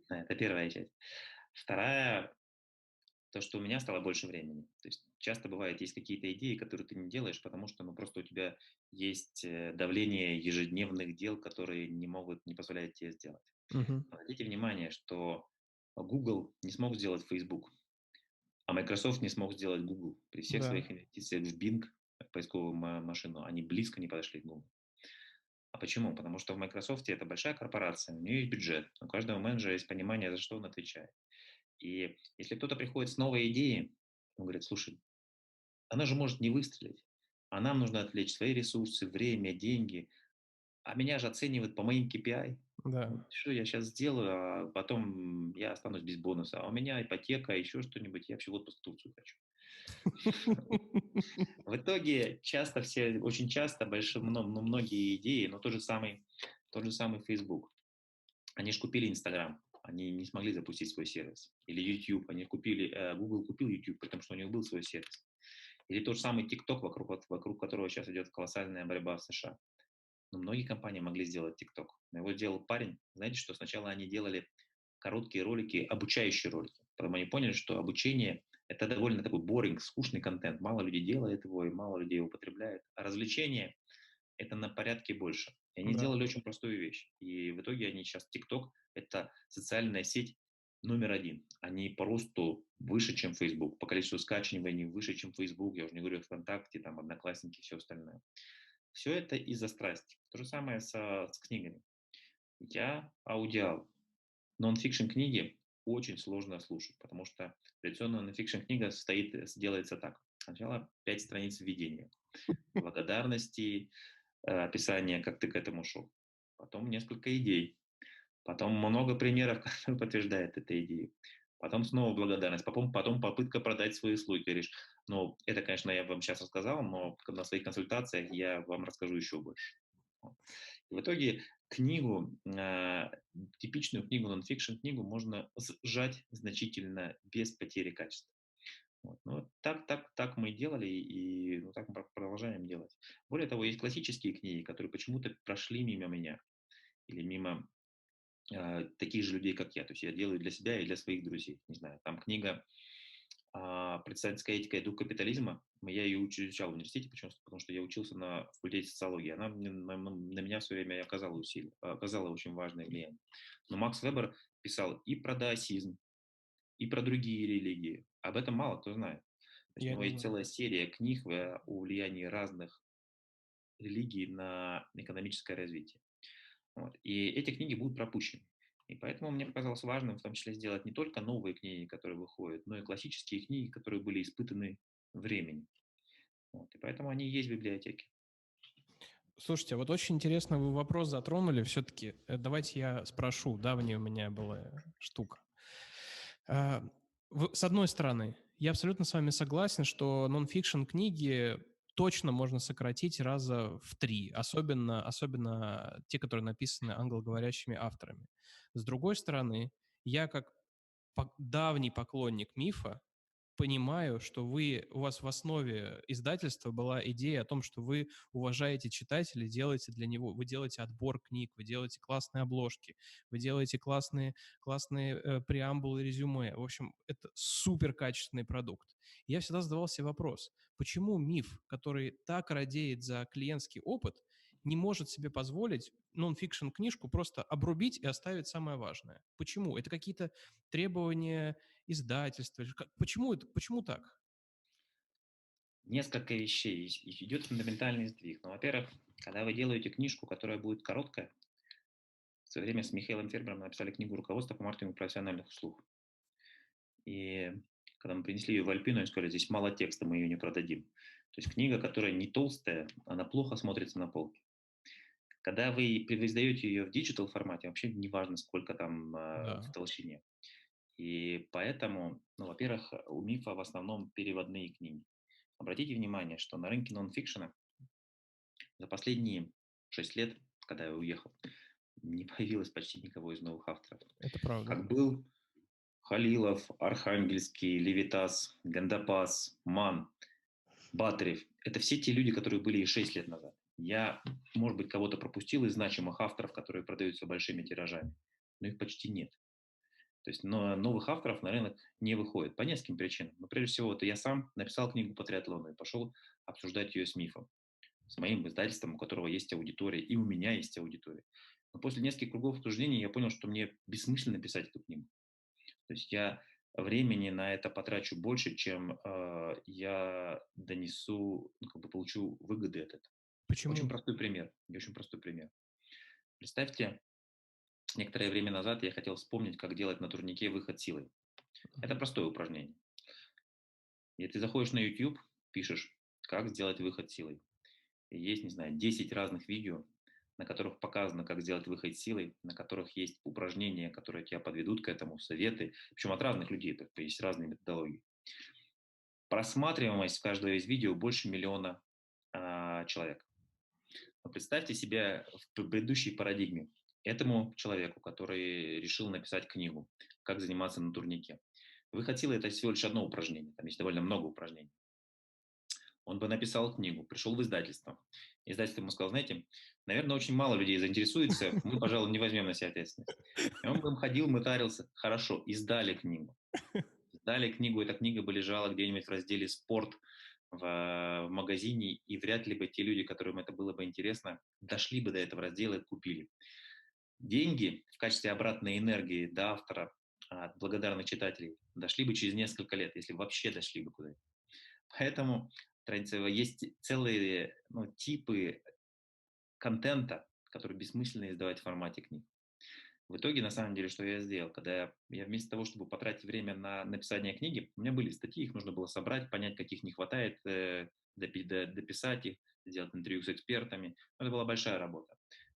это первая часть. Вторая то, что у меня стало больше времени. То есть часто бывает, есть какие-то идеи, которые ты не делаешь, потому что ну, просто у тебя есть э, давление ежедневных дел, которые не могут, не позволяют тебе сделать. Uh-huh. Обратите внимание, что Google не смог сделать Facebook, а Microsoft не смог сделать Google. При всех да. своих инвестициях в Bing, поисковую машину, они близко не подошли к Google. А почему? Потому что в Microsoft это большая корпорация, у нее есть бюджет, у каждого менеджера есть понимание, за что он отвечает. И если кто-то приходит с новой идеей, он говорит, слушай, она же может не выстрелить, а нам нужно отвлечь свои ресурсы, время, деньги, а меня же оценивают по моим KPI. Да. Что я сейчас сделаю, а потом я останусь без бонуса. А у меня ипотека, еще что-нибудь, я вообще в отпуск в Турцию хочу. В итоге часто все, очень часто большие, ну, многие идеи, но тот же самый, тот же самый Facebook. Они же купили Instagram, они не смогли запустить свой сервис. Или YouTube, они купили, э, Google купил YouTube, потому что у них был свой сервис. Или тот же самый TikTok, вокруг, вокруг которого сейчас идет колоссальная борьба в США. Но многие компании могли сделать TikTok. Но его делал парень. Знаете, что сначала они делали короткие ролики, обучающие ролики. Потом они поняли, что обучение – это довольно такой boring, скучный контент. Мало людей делает его, и мало людей употребляет. А развлечение – это на порядке больше. И они да. сделали очень простую вещь. И в итоге они сейчас TikTok – это социальная сеть номер один. Они по росту выше, чем Facebook. По количеству скачиваний выше, чем Facebook. Я уже не говорю ВКонтакте, там, Одноклассники и все остальное. Все это из-за страсти. То же самое со, с книгами. Я аудиал. Нон-фикшн книги очень сложно слушать, потому что традиционная нон-фикшн книга состоит, делается так. Сначала пять страниц введения, благодарности, э, описание, как ты к этому шел. Потом несколько идей. Потом много примеров, которые подтверждают эту идею. Потом снова благодарность, потом, потом попытка продать свои услуги. Говоришь, ну, это, конечно, я вам сейчас рассказал, но на своих консультациях я вам расскажу еще больше. И в итоге книгу, э, типичную книгу, нон-фикшн книгу можно сжать значительно без потери качества. Вот. Ну, так, так, так мы делали и ну, так мы продолжаем делать. Более того, есть классические книги, которые почему-то прошли мимо меня или мимо э, таких же людей, как я. То есть я делаю для себя и для своих друзей. Не знаю, там книга а, «Председательская этика и дух капитализма». Я ее изучал в университете, почему? потому что я учился на факультете социологии. Она на, на меня все время оказала усилие, оказала очень важное влияние. Но Макс Вебер писал и про даосизм, и про другие религии. Об этом мало кто знает. у него есть целая серия книг о влиянии разных религий на экономическое развитие. Вот. И эти книги будут пропущены. И поэтому мне показалось важным в том числе сделать не только новые книги, которые выходят, но и классические книги, которые были испытаны временем. Вот. И поэтому они есть в библиотеке. Слушайте, вот очень интересно вы вопрос затронули. Все-таки э, давайте я спрошу, давняя у меня была штука. А, с одной стороны, я абсолютно с вами согласен, что нон-фикшн книги точно можно сократить раза в три, особенно, особенно те, которые написаны англоговорящими авторами. С другой стороны, я как давний поклонник мифа понимаю, что вы, у вас в основе издательства была идея о том, что вы уважаете читателя, делаете для него, вы делаете отбор книг, вы делаете классные обложки, вы делаете классные, классные э, преамбулы, резюме. В общем, это супер качественный продукт. Я всегда задавал себе вопрос, почему миф, который так радеет за клиентский опыт, не может себе позволить нон-фикшн книжку просто обрубить и оставить самое важное. Почему? Это какие-то требования издательства? Почему, это, почему так? Несколько вещей. Идет фундаментальный сдвиг. Ну, во-первых, когда вы делаете книжку, которая будет короткая, в свое время с Михаилом Фербером написали книгу «Руководство по маркетингу профессиональных услуг». И когда мы принесли ее в Альпину, они сказали, здесь мало текста, мы ее не продадим. То есть книга, которая не толстая, она плохо смотрится на полке. Когда вы издаете ее в digital формате, вообще не важно, сколько там э, да. в толщине. И поэтому, ну, во-первых, у МИФа в основном переводные книги. Обратите внимание, что на рынке нонфикшена за последние шесть лет, когда я уехал, не появилось почти никого из новых авторов. Это правда. Как был Халилов, Архангельский, Левитас, Гандапас, Ман, Батарев. Это все те люди, которые были и 6 лет назад. Я, может быть, кого-то пропустил из значимых авторов, которые продаются большими тиражами, но их почти нет. То есть но новых авторов на рынок не выходит по нескольким причинам. Но прежде всего, это я сам написал книгу по триатлону и пошел обсуждать ее с мифом, с моим издательством, у которого есть аудитория, и у меня есть аудитория. Но после нескольких кругов обсуждений я понял, что мне бессмысленно писать эту книгу. То есть я времени на это потрачу больше, чем э, я донесу, ну, как бы получу выгоды от этого. Почему? Очень простой пример. Очень простой пример. Представьте, некоторое время назад я хотел вспомнить, как делать на турнике выход силой. Это простое упражнение. И ты заходишь на YouTube, пишешь, как сделать выход силой. И есть, не знаю, 10 разных видео, на которых показано, как сделать выход силой, на которых есть упражнения, которые тебя подведут к этому, советы, причем от разных людей, то есть разные методологии. Просматриваемость каждого из видео больше миллиона э, человек. Представьте себя в предыдущей парадигме. Этому человеку, который решил написать книгу «Как заниматься на турнике». Выход силы – это всего лишь одно упражнение, там есть довольно много упражнений он бы написал книгу, пришел в издательство. Издательство ему сказал, знаете, наверное, очень мало людей заинтересуется, мы, пожалуй, не возьмем на себя ответственность. И он бы ходил, мытарился. Хорошо, издали книгу. Издали книгу, эта книга бы лежала где-нибудь в разделе «Спорт», в, магазине, и вряд ли бы те люди, которым это было бы интересно, дошли бы до этого раздела и купили. Деньги в качестве обратной энергии до автора, от благодарных читателей, дошли бы через несколько лет, если вообще дошли бы куда-нибудь. Поэтому есть целые ну, типы контента, которые бессмысленно издавать в формате книг. В итоге, на самом деле, что я сделал? Когда я, я вместо того, чтобы потратить время на написание книги, у меня были статьи, их нужно было собрать, понять, каких не хватает, э, дописать их, сделать интервью с экспертами. Это была большая работа.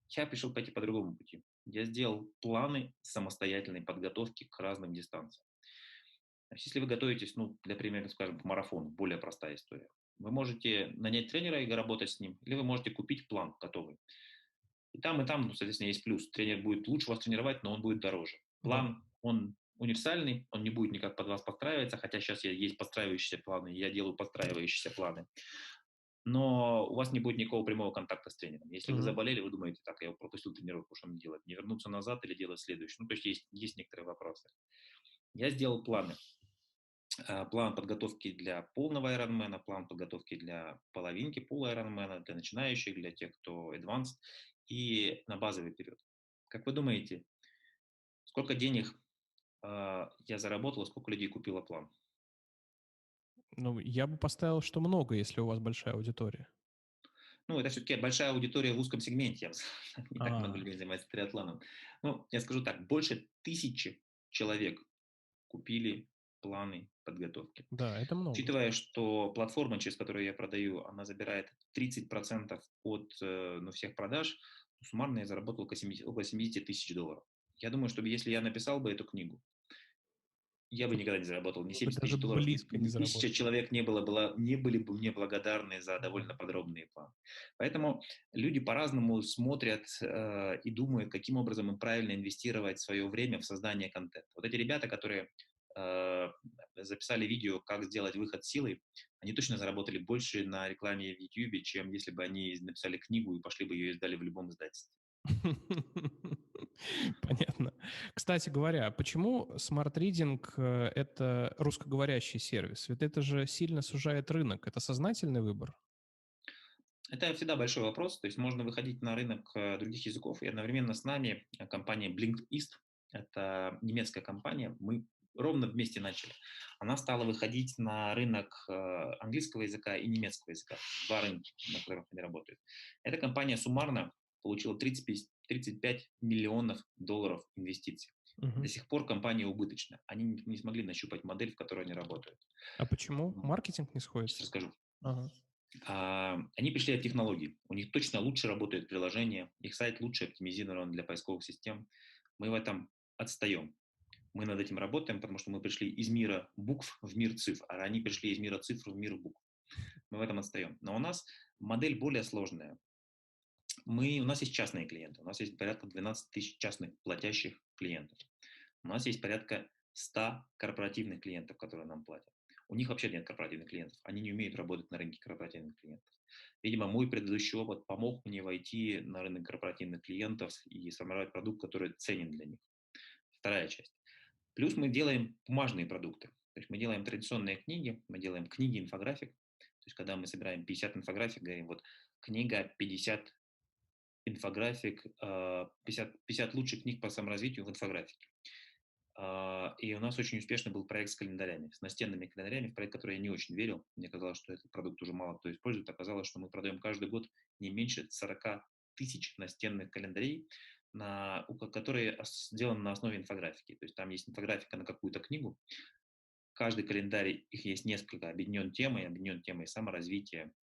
Я пришел пойти по другому пути. Я сделал планы самостоятельной подготовки к разным дистанциям. Если вы готовитесь, ну, для примера, скажем, к марафону, более простая история. Вы можете нанять тренера и работать с ним, или вы можете купить план готовый. И там, и там, ну, соответственно, есть плюс. Тренер будет лучше вас тренировать, но он будет дороже. План, он универсальный, он не будет никак под вас подстраиваться, хотя сейчас есть подстраивающиеся планы, я делаю подстраивающиеся планы. Но у вас не будет никакого прямого контакта с тренером. Если mm-hmm. вы заболели, вы думаете, так, я пропустил тренировку, что мне делать? Не вернуться назад или делать следующую? Ну, то есть есть, есть некоторые вопросы. Я сделал планы. А, план подготовки для полного Ironman, план подготовки для половинки пола Ironman, для начинающих, для тех, кто advanced, и на базовый период. Как вы думаете, сколько денег э, я заработал, сколько людей купило план? Ну, я бы поставил, что много, если у вас большая аудитория. Ну, это все-таки большая аудитория в узком сегменте. Не так много людей занимается триатлоном. Ну, я скажу так, больше тысячи человек купили планы подготовки. Да, это много. Учитывая, что платформа, через которую я продаю, она забирает 30% от э, ну, всех продаж, суммарно я заработал около 70, около 70 тысяч долларов. Я думаю, что если я написал бы эту книгу, я бы никогда не заработал ни 70 тысяч долларов, близко не тысяча человек не, было, было, не были бы мне благодарны за довольно подробные планы. Поэтому люди по-разному смотрят э, и думают, каким образом им правильно инвестировать свое время в создание контента. Вот эти ребята, которые записали видео, как сделать выход силой, они точно заработали больше на рекламе в YouTube, чем если бы они написали книгу и пошли бы ее издали в любом издательстве. Понятно. Кстати говоря, почему Smart Reading э, — это русскоговорящий сервис? Ведь это же сильно сужает рынок. Это сознательный выбор? Это всегда большой вопрос. То есть можно выходить на рынок э, других языков, и одновременно с нами компания Blink East, это немецкая компания, мы ровно вместе начали. Она стала выходить на рынок э, английского языка и немецкого языка, два рынка, на которых они работают. Эта компания суммарно получила 35, 35 миллионов долларов инвестиций. Угу. До сих пор компания убыточна. Они не, не смогли нащупать модель, в которой они работают. А почему? Маркетинг не сходится? Сейчас расскажу. Ага. А, они пришли от технологий. У них точно лучше работает приложение, их сайт лучше оптимизирован для поисковых систем. Мы в этом отстаем. Мы над этим работаем, потому что мы пришли из мира букв в мир цифр, а они пришли из мира цифр в мир букв. Мы в этом отстаем. Но у нас модель более сложная. Мы, у нас есть частные клиенты, у нас есть порядка 12 тысяч частных платящих клиентов. У нас есть порядка 100 корпоративных клиентов, которые нам платят. У них вообще нет корпоративных клиентов. Они не умеют работать на рынке корпоративных клиентов. Видимо, мой предыдущий опыт помог мне войти на рынок корпоративных клиентов и сформировать продукт, который ценен для них. Вторая часть. Плюс мы делаем бумажные продукты. То есть мы делаем традиционные книги, мы делаем книги инфографик. То есть когда мы собираем 50 инфографик, говорим, вот книга 50 инфографик, 50, а, 50 лучших книг по саморазвитию в инфографике. А, и у нас очень успешный был проект с календарями, с настенными календарями, в проект, который я не очень верил. Мне казалось, что этот продукт уже мало кто использует. Оказалось, что мы продаем каждый год не меньше 40 тысяч настенных календарей, на, которые сделаны на основе инфографики. То есть там есть инфографика на какую-то книгу. Каждый календарь, их есть несколько, объединен темой, объединен темой саморазвития,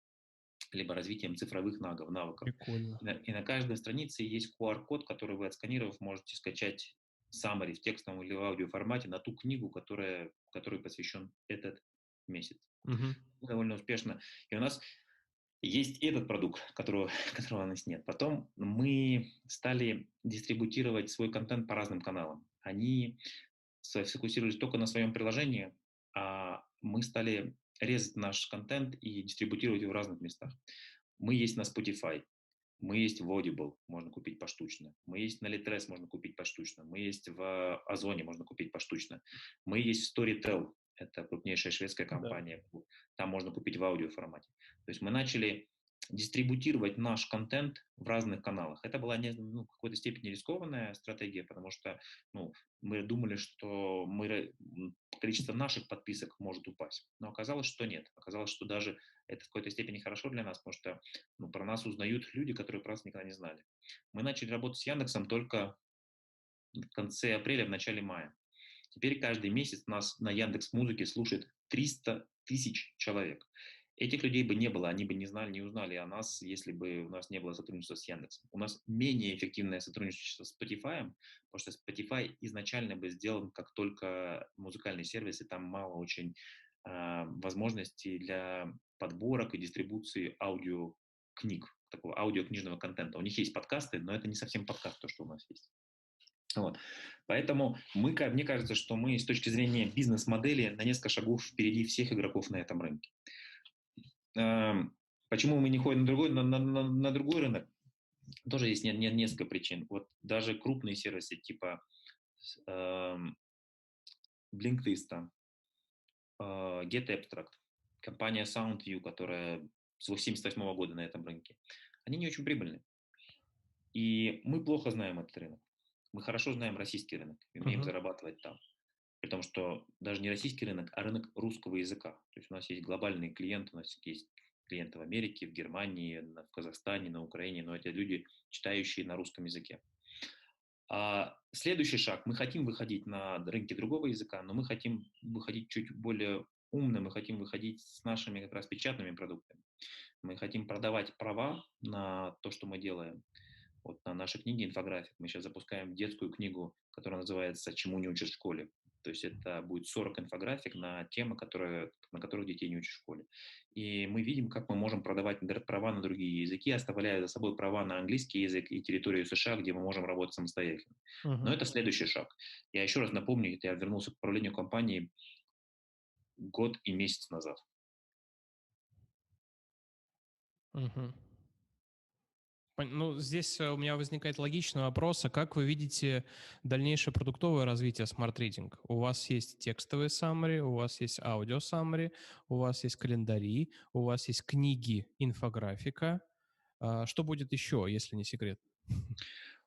либо развитием цифровых навыков. навыков. Прикольно. И на, и на каждой странице есть QR-код, который вы, отсканировав, можете скачать summary в текстовом или в аудиоформате на ту книгу, которая, которой посвящен этот месяц. Угу. Довольно успешно. И у нас есть этот продукт, которого, которого у нас нет. Потом мы стали дистрибутировать свой контент по разным каналам. Они сфокусировались только на своем приложении, а мы стали резать наш контент и дистрибутировать его в разных местах. Мы есть на Spotify, мы есть в Audible, можно купить поштучно. Мы есть на Litres, можно купить поштучно. Мы есть в Озоне, можно купить поштучно. Мы есть в Storytel, это крупнейшая шведская компания. Да. Там можно купить в аудиоформате. То есть мы начали дистрибутировать наш контент в разных каналах. Это была не, ну, в какой-то степени рискованная стратегия, потому что ну, мы думали, что мы, количество наших подписок может упасть. Но оказалось, что нет. Оказалось, что даже это в какой-то степени хорошо для нас, потому что ну, про нас узнают люди, которые про нас никогда не знали. Мы начали работать с Яндексом только в конце апреля, в начале мая. Теперь каждый месяц нас на Яндекс Музыке слушает 300 тысяч человек. Этих людей бы не было, они бы не знали, не узнали о нас, если бы у нас не было сотрудничества с Яндексом. У нас менее эффективное сотрудничество с Spotify, потому что Spotify изначально бы сделан как только музыкальный сервис, и там мало очень э, возможностей для подборок и дистрибуции аудиокниг, такого аудиокнижного контента. У них есть подкасты, но это не совсем подкаст, то, что у нас есть. Вот. Поэтому мы, мне кажется, что мы с точки зрения бизнес-модели на несколько шагов впереди всех игроков на этом рынке. Эм, почему мы не ходим на другой, на, на, на, другой рынок? Тоже есть не, не, несколько причин. Вот даже крупные сервисы типа э, Blinkist, э, GetAbstract, компания SoundView, которая с 1978 года на этом рынке, они не очень прибыльны. И мы плохо знаем этот рынок. Мы хорошо знаем российский рынок, умеем uh-huh. зарабатывать там. При том, что даже не российский рынок, а рынок русского языка. То есть у нас есть глобальные клиенты, у нас есть клиенты в Америке, в Германии, в Казахстане, на Украине, но это люди, читающие на русском языке. А следующий шаг. Мы хотим выходить на рынки другого языка, но мы хотим выходить чуть более умно, мы хотим выходить с нашими как раз печатными продуктами. Мы хотим продавать права на то, что мы делаем. Вот на нашей книге «Инфографик» мы сейчас запускаем детскую книгу, которая называется «Чему не учат в школе». То есть это будет 40 инфографик на темы, которые, на которых детей не учат в школе. И мы видим, как мы можем продавать права на другие языки, оставляя за собой права на английский язык и территорию США, где мы можем работать самостоятельно. Uh-huh. Но это следующий шаг. Я еще раз напомню, я вернулся к управлению компанией год и месяц назад. Uh-huh. Ну, здесь э, у меня возникает логичный вопрос, а как вы видите дальнейшее продуктовое развитие Smart Reading? У вас есть текстовые summary, у вас есть аудио summary, у вас есть календари, у вас есть книги, инфографика. А что будет еще, если не секрет?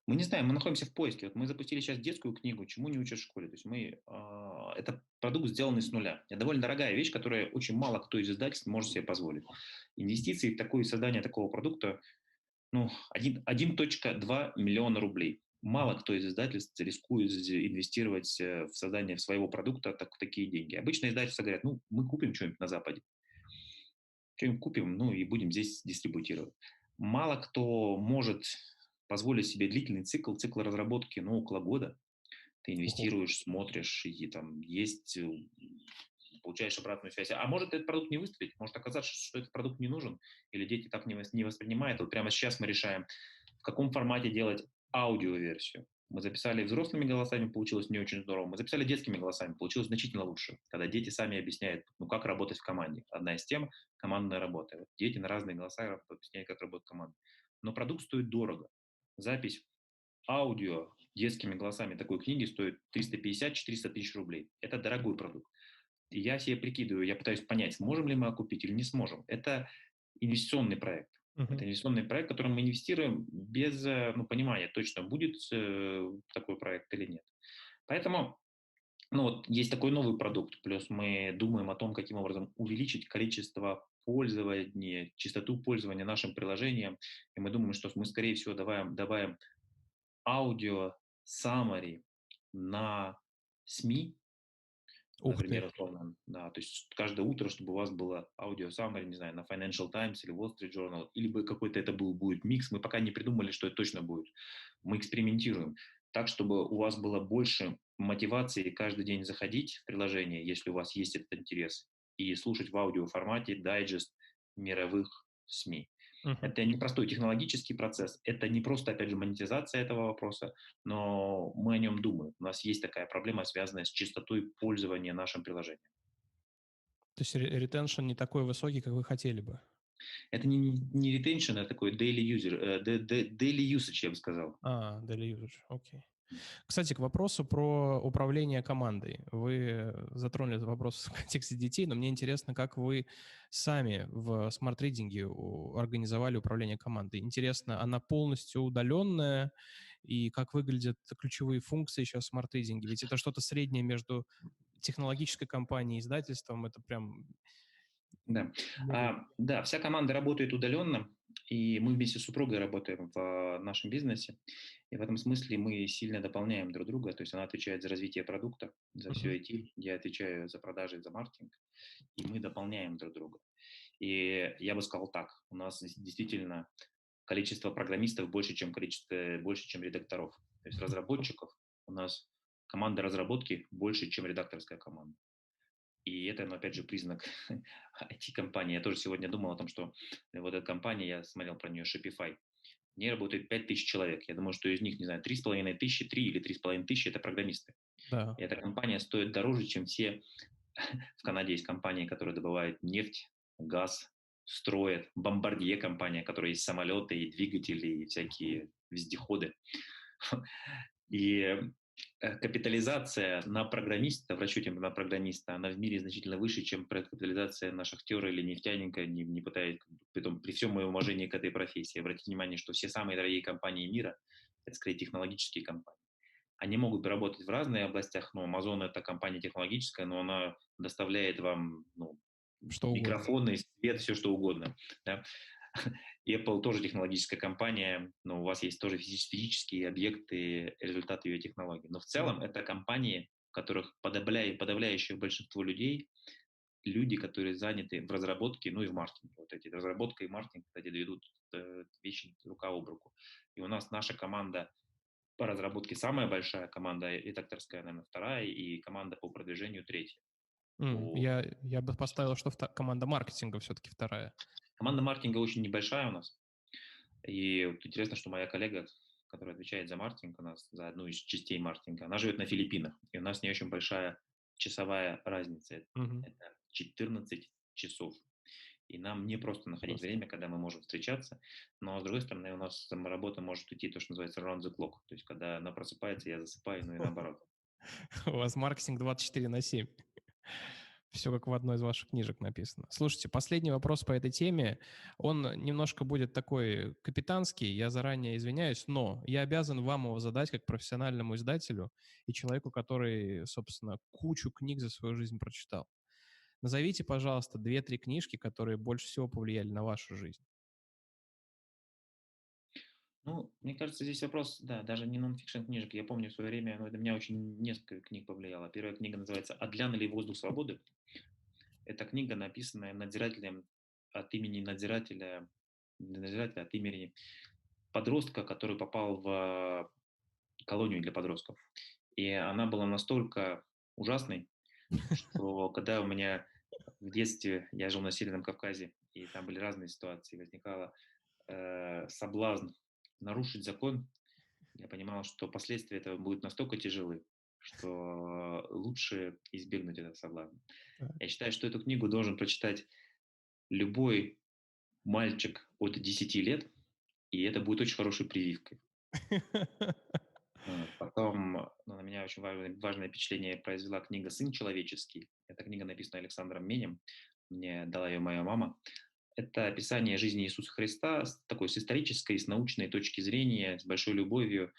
Мы не знаем, мы находимся в поиске. Вот мы запустили сейчас детскую книгу «Чему не учат в школе». То есть мы, э, это продукт, сделанный с нуля. Это довольно дорогая вещь, которую очень мало кто из издательств может себе позволить. Инвестиции в такое создание такого продукта ну, 1.2 миллиона рублей. Мало кто из издательств рискует инвестировать э, в создание своего продукта так, такие деньги. Обычно издательства говорят, ну, мы купим что-нибудь на Западе. Что-нибудь купим, ну, и будем здесь дистрибутировать. Мало кто может позволить себе длительный цикл, цикл разработки, ну, около года. Ты инвестируешь, смотришь, и там есть э, получаешь обратную связь. А может этот продукт не выстрелить, может оказаться, что этот продукт не нужен, или дети так не, не воспринимают. Вот прямо сейчас мы решаем, в каком формате делать аудиоверсию. Мы записали взрослыми голосами, получилось не очень здорово. Мы записали детскими голосами, получилось значительно лучше, когда дети сами объясняют, ну, как работать в команде. Одна из тем – командная работа. Вот дети на разные голоса объясняют, как работает команда. Но продукт стоит дорого. Запись аудио детскими голосами такой книги стоит 350-400 тысяч рублей. Это дорогой продукт я себе прикидываю, я пытаюсь понять, сможем ли мы окупить или не сможем. Это инвестиционный проект. Uh-huh. Это инвестиционный проект, в котором мы инвестируем без э, ну, понимания, точно будет э, такой проект или нет. Поэтому ну вот есть такой новый продукт, плюс мы думаем о том, каким образом увеличить количество пользования, частоту пользования нашим приложением, и мы думаем, что мы, скорее всего, добавим, добавим аудио summary на СМИ, Ух например, ты. условно, да, то есть каждое утро, чтобы у вас было аудио summary, не знаю, на Financial Times или Wall Street Journal, или бы какой-то это был, будет микс, мы пока не придумали, что это точно будет. Мы экспериментируем так, чтобы у вас было больше мотивации каждый день заходить в приложение, если у вас есть этот интерес, и слушать в аудиоформате дайджест мировых СМИ. Uh-huh. Это непростой технологический процесс, это не просто, опять же, монетизация этого вопроса, но мы о нем думаем. У нас есть такая проблема, связанная с частотой пользования нашим приложением. То есть ретеншн не такой высокий, как вы хотели бы? Это не, не retention, это такой daily user, uh, daily usage, я бы сказал. А, daily usage, окей. Okay. Кстати, к вопросу про управление командой. Вы затронули этот вопрос в контексте детей, но мне интересно, как вы сами в Smart Reading е организовали управление командой. Интересно, она полностью удаленная, и как выглядят ключевые функции еще в Smart Reading е? Ведь это что-то среднее между технологической компанией и издательством, это прям... Да. А, да, вся команда работает удаленно, и мы вместе с супругой работаем в нашем бизнесе. И в этом смысле мы сильно дополняем друг друга. То есть она отвечает за развитие продукта, за uh-huh. все IT, я отвечаю за продажи, за маркетинг. И мы дополняем друг друга. И я бы сказал так, у нас действительно количество программистов больше, чем количество, больше, чем редакторов. То есть разработчиков у нас команда разработки больше, чем редакторская команда. И это, ну, опять же, признак IT-компании. Я тоже сегодня думал о том, что вот эта компания, я смотрел про нее, Shopify, ней работает 5 тысяч человек. Я думаю, что из них, не знаю, 3,5 тысячи, 3 или 3,5 тысячи – это программисты. Да. И эта компания стоит дороже, чем все в Канаде есть компании, которые добывают нефть, газ, строят. Бомбардье компания, которая есть самолеты и двигатели, и всякие вездеходы. И капитализация на программиста, в расчете на программиста, она в мире значительно выше, чем капитализация на шахтера или нефтяника, не, не пытаясь, при, при всем моем уважении к этой профессии. Обратите внимание, что все самые дорогие компании мира – это, скорее, технологические компании. Они могут работать в разных областях, но Amazon – это компания технологическая, но она доставляет вам ну, что микрофоны, свет, все что угодно. Да? Apple тоже технологическая компания, но у вас есть тоже физические объекты, результаты ее технологий. Но в целом это компании, в которых подавляя, подавляющее большинство людей люди, которые заняты в разработке, ну и в маркетинге. Вот эти разработка и маркетинг, кстати, ведут э, вещи рука об руку. И у нас наша команда по разработке самая большая, команда редакторская, наверное, вторая, и команда по продвижению третья. Mm, я, я бы поставил, что команда маркетинга все-таки вторая. Команда маркетинга очень небольшая у нас. И вот интересно, что моя коллега, которая отвечает за маркетинг у нас, за одну из частей маркетинга, она живет на Филиппинах. И у нас не очень большая часовая разница. Uh-huh. Это 14 часов. И нам не просто находить просто. время, когда мы можем встречаться. Но, с другой стороны, у нас работа может идти то, что называется round the clock. То есть, когда она просыпается, я засыпаю, ну и наоборот. У вас маркетинг 24 на 7. Все как в одной из ваших книжек написано. Слушайте, последний вопрос по этой теме. Он немножко будет такой капитанский, я заранее извиняюсь, но я обязан вам его задать как профессиональному издателю и человеку, который, собственно, кучу книг за свою жизнь прочитал. Назовите, пожалуйста, две-три книжки, которые больше всего повлияли на вашу жизнь. Ну, мне кажется, здесь вопрос, да, даже не нон-фикшн книжек. Я помню в свое время, ну, это меня очень несколько книг повлияло. Первая книга называется «Адлян или воздух свободы». Эта книга, написанная надзирателем от имени надзирателя, надзирателя от имени подростка, который попал в колонию для подростков. И она была настолько ужасной, что когда у меня в детстве, я жил на Северном Кавказе, и там были разные ситуации, возникало э, соблазн нарушить закон, я понимал, что последствия этого будут настолько тяжелы, что лучше избегнуть этого соблазна. Я считаю, что эту книгу должен прочитать любой мальчик от 10 лет, и это будет очень хорошей прививкой. Потом ну, на меня очень важное, важное впечатление произвела книга «Сын человеческий». Эта книга написана Александром Менем. Мне дала ее моя мама. Это описание жизни Иисуса Христа с такой с исторической, с научной точки зрения, с большой любовью,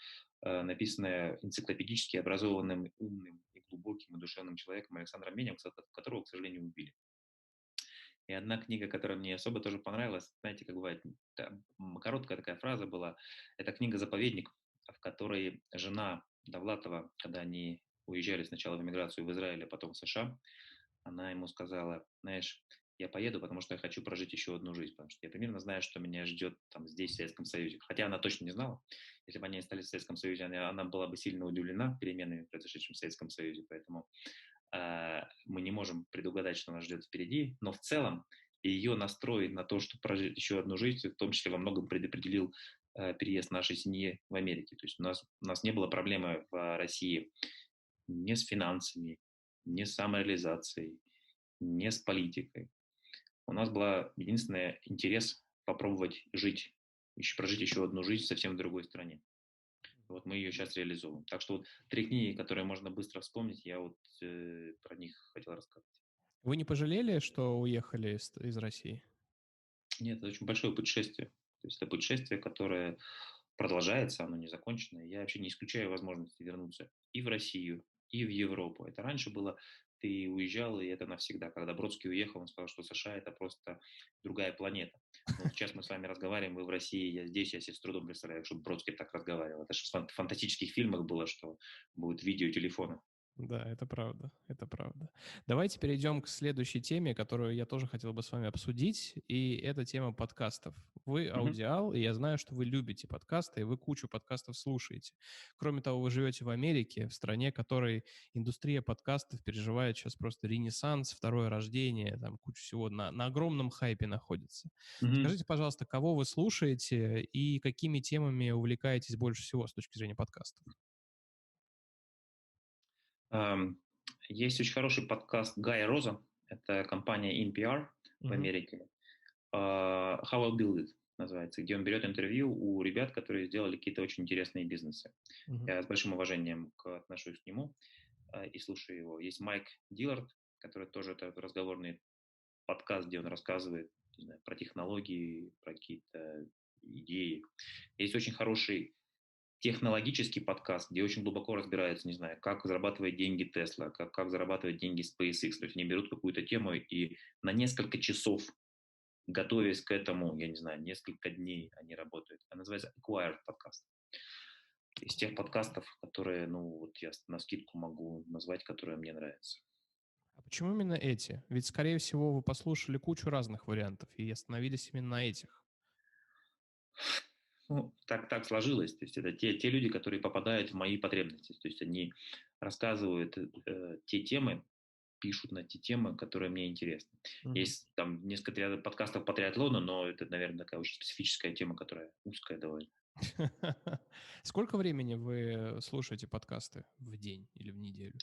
э, написанное энциклопедически образованным, умным и глубоким и душевным человеком Александром Менем, которого, к сожалению, убили. И одна книга, которая мне особо тоже понравилась, знаете, как бывает, короткая такая фраза была, это книга «Заповедник», в которой жена Довлатова, когда они уезжали сначала в эмиграцию в Израиль, а потом в США, она ему сказала, знаешь, я поеду, потому что я хочу прожить еще одну жизнь, потому что я примерно знаю, что меня ждет там здесь, в Советском Союзе. Хотя она точно не знала. Если бы они остались в Советском Союзе, она, она была бы сильно удивлена переменами, произошедшими в Советском Союзе. Поэтому э, мы не можем предугадать, что нас ждет впереди. Но в целом ее настрой на то, чтобы прожить еще одну жизнь, в том числе во многом предопределил э, переезд нашей семьи в Америке. То есть у нас, у нас не было проблемы в России не с финансами, не с самореализацией, не с политикой у нас была единственный интерес попробовать жить, еще прожить еще одну жизнь совсем в другой стране. Вот мы ее сейчас реализовываем. Так что вот три книги, которые можно быстро вспомнить, я вот э, про них хотел рассказать. Вы не пожалели, что уехали из, из России? Нет, это очень большое путешествие. То есть это путешествие, которое продолжается, оно не закончено. Я вообще не исключаю возможности вернуться и в Россию, и в Европу. Это раньше было ты уезжал, и это навсегда. Когда Бродский уехал, он сказал, что США – это просто другая планета. Но сейчас мы с вами разговариваем, вы в России, я здесь, я себе с трудом представляю, чтобы Бродский так разговаривал. Это же в фантастических фильмах было, что будут видеотелефоны. Да, это правда, это правда. Давайте перейдем к следующей теме, которую я тоже хотел бы с вами обсудить, и это тема подкастов. Вы аудиал, mm-hmm. и я знаю, что вы любите подкасты, и вы кучу подкастов слушаете. Кроме того, вы живете в Америке, в стране, которой индустрия подкастов переживает сейчас просто ренессанс, второе рождение, там куча всего на, на огромном хайпе находится. Mm-hmm. Скажите, пожалуйста, кого вы слушаете и какими темами увлекаетесь больше всего с точки зрения подкастов? Есть очень хороший подкаст Гая Роза, это компания NPR в Америке. Uh, How I Build It называется, где он берет интервью у ребят, которые сделали какие-то очень интересные бизнесы. Uh-huh. Я с большим уважением отношусь к нему uh, и слушаю его. Есть Майк Диллард, который тоже это разговорный подкаст, где он рассказывает знаю, про технологии, про какие-то идеи. Есть очень хороший технологический подкаст, где очень глубоко разбирается, не знаю, как зарабатывать деньги Tesla, как, как зарабатывать деньги SpaceX. То есть они берут какую-то тему и на несколько часов, готовясь к этому, я не знаю, несколько дней они работают. Это называется Acquired подкаст. Из тех подкастов, которые, ну, вот я на скидку могу назвать, которые мне нравятся. А почему именно эти? Ведь, скорее всего, вы послушали кучу разных вариантов и остановились именно на этих. Ну, так, так сложилось. То есть это те, те люди, которые попадают в мои потребности. То есть они рассказывают э, те темы, пишут на те темы, которые мне интересны. Mm-hmm. Есть там несколько подкастов по триатлону, но это, наверное, такая очень специфическая тема, которая узкая довольно. Сколько времени вы слушаете подкасты в день или в неделю?